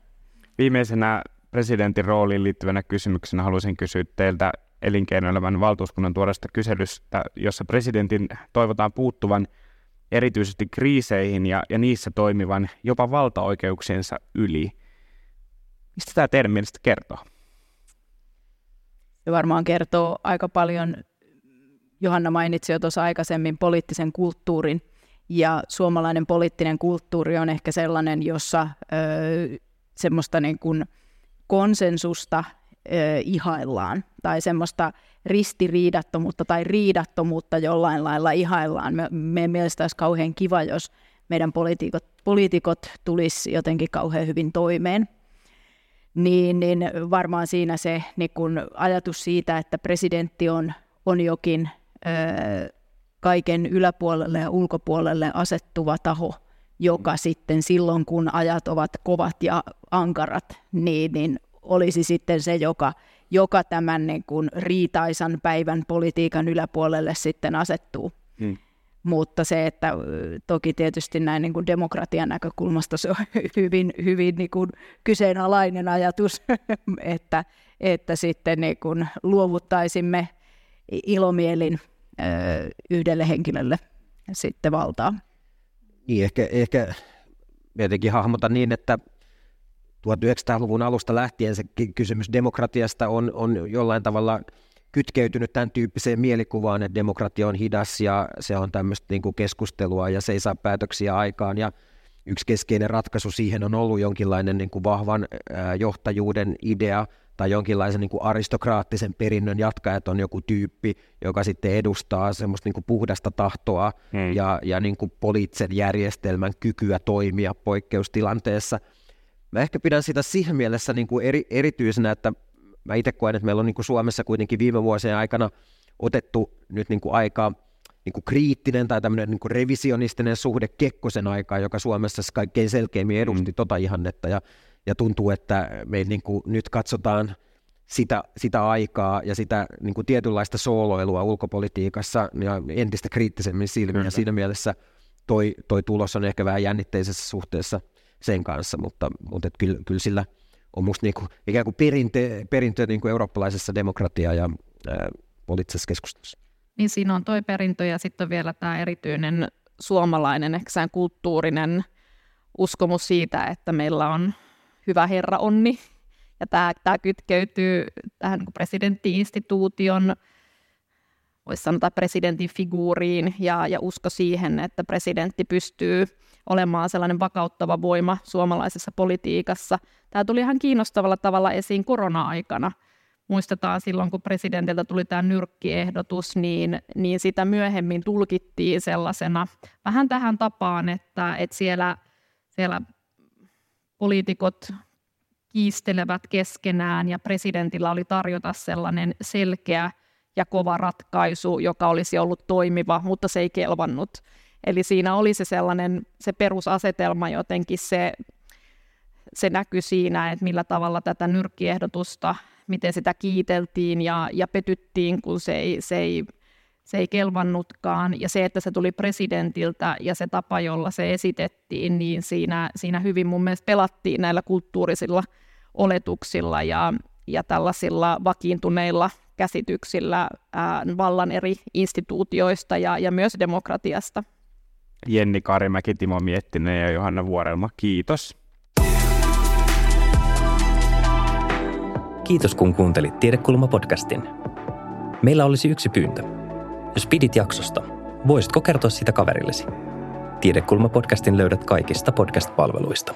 Viimeisenä presidentin rooliin liittyvänä kysymyksenä haluaisin kysyä teiltä elinkeinoelämän valtuuskunnan tuoreesta kyselystä, jossa presidentin toivotaan puuttuvan erityisesti kriiseihin ja, ja niissä toimivan jopa valtaoikeuksiensa yli. Mistä tämä teidän mielestä kertoo? Se varmaan kertoo aika paljon, Johanna mainitsi jo tuossa aikaisemmin, poliittisen kulttuurin – ja suomalainen poliittinen kulttuuri on ehkä sellainen, jossa ö, semmoista niin kuin konsensusta ö, ihaillaan tai semmoista ristiriidattomuutta tai riidattomuutta jollain lailla ihaillaan. Me, meidän mielestä olisi kauhean kiva, jos meidän poliitikot, poliitikot tulisi jotenkin kauhean hyvin toimeen. Niin, niin varmaan siinä se niin kun ajatus siitä, että presidentti on, on jokin ö, kaiken yläpuolelle ja ulkopuolelle asettuva taho, joka sitten silloin, kun ajat ovat kovat ja ankarat, niin, niin olisi sitten se, joka, joka tämän niin kuin riitaisan päivän politiikan yläpuolelle sitten asettuu. Hmm. Mutta se, että toki tietysti näin niin kuin demokratian näkökulmasta se on hyvin, hyvin niin kuin kyseenalainen ajatus, että, että sitten niin kuin luovuttaisimme ilomielin yhdelle henkilölle sitten valtaa. Niin, ehkä, ehkä jotenkin hahmota niin, että 1900-luvun alusta lähtien se kysymys demokratiasta on, on jollain tavalla kytkeytynyt tämän tyyppiseen mielikuvaan, että demokratia on hidas ja se on tämmöistä niin kuin keskustelua ja se ei saa päätöksiä aikaan ja yksi keskeinen ratkaisu siihen on ollut jonkinlainen niin kuin vahvan johtajuuden idea – tai jonkinlaisen niin kuin aristokraattisen perinnön jatkajat on joku tyyppi, joka sitten edustaa semmoista niin kuin puhdasta tahtoa hmm. ja, ja niin kuin poliittisen järjestelmän kykyä toimia poikkeustilanteessa. Mä ehkä pidän sitä siihen mielessä niin kuin eri, erityisenä, että mä itse koen, että meillä on niin kuin Suomessa kuitenkin viime vuosien aikana otettu nyt niin kuin aika niin kuin kriittinen tai tämmöinen niin kuin revisionistinen suhde Kekkosen aikaa, joka Suomessa kaikkein selkeimmin edusti mm. tota ihannetta. Ja ja tuntuu, että me niin kuin nyt katsotaan sitä, sitä aikaa ja sitä niin kuin tietynlaista sooloilua ulkopolitiikassa ja entistä kriittisemmin silmiä. Kyllä. Siinä mielessä toi, toi tulos on ehkä vähän jännitteisessä suhteessa sen kanssa, mutta, mutta et kyllä, kyllä sillä on musta niin kuin, ikään kuin perinte, perintö niin kuin eurooppalaisessa demokratia- ja ää, poliittisessa keskustelussa. Niin siinä on toi perintö ja sitten on vielä tämä erityinen suomalainen, ehkä kulttuurinen uskomus siitä, että meillä on hyvä herra onni. Ja tämä, tämä kytkeytyy tähän niin presidenttiinstituution, voisi sanoa presidentin figuuriin ja, ja usko siihen, että presidentti pystyy olemaan sellainen vakauttava voima suomalaisessa politiikassa. Tämä tuli ihan kiinnostavalla tavalla esiin korona-aikana. Muistetaan silloin, kun presidentiltä tuli tämä nyrkkiehdotus, niin, niin sitä myöhemmin tulkittiin sellaisena vähän tähän tapaan, että, että siellä, siellä poliitikot kiistelevät keskenään ja presidentillä oli tarjota sellainen selkeä ja kova ratkaisu, joka olisi ollut toimiva, mutta se ei kelvannut. Eli siinä oli se sellainen se perusasetelma jotenkin se, se näkyi siinä, että millä tavalla tätä nyrkkiehdotusta miten sitä kiiteltiin ja, ja petyttiin, kun se ei, se ei se ei kelvannutkaan. Ja se, että se tuli presidentiltä ja se tapa, jolla se esitettiin, niin siinä, siinä hyvin mun mielestä pelattiin näillä kulttuurisilla oletuksilla ja, ja tällaisilla vakiintuneilla käsityksillä ää, vallan eri instituutioista ja, ja myös demokratiasta. Jenni Karimäki, Timo Miettinen ja Johanna Vuorelma, kiitos. Kiitos kun kuuntelit Tiedekulma-podcastin. Meillä olisi yksi pyyntö. Jos pidit jaksosta, voisitko kertoa sitä kaverillesi? Tiedekulma-podcastin löydät kaikista podcast-palveluista.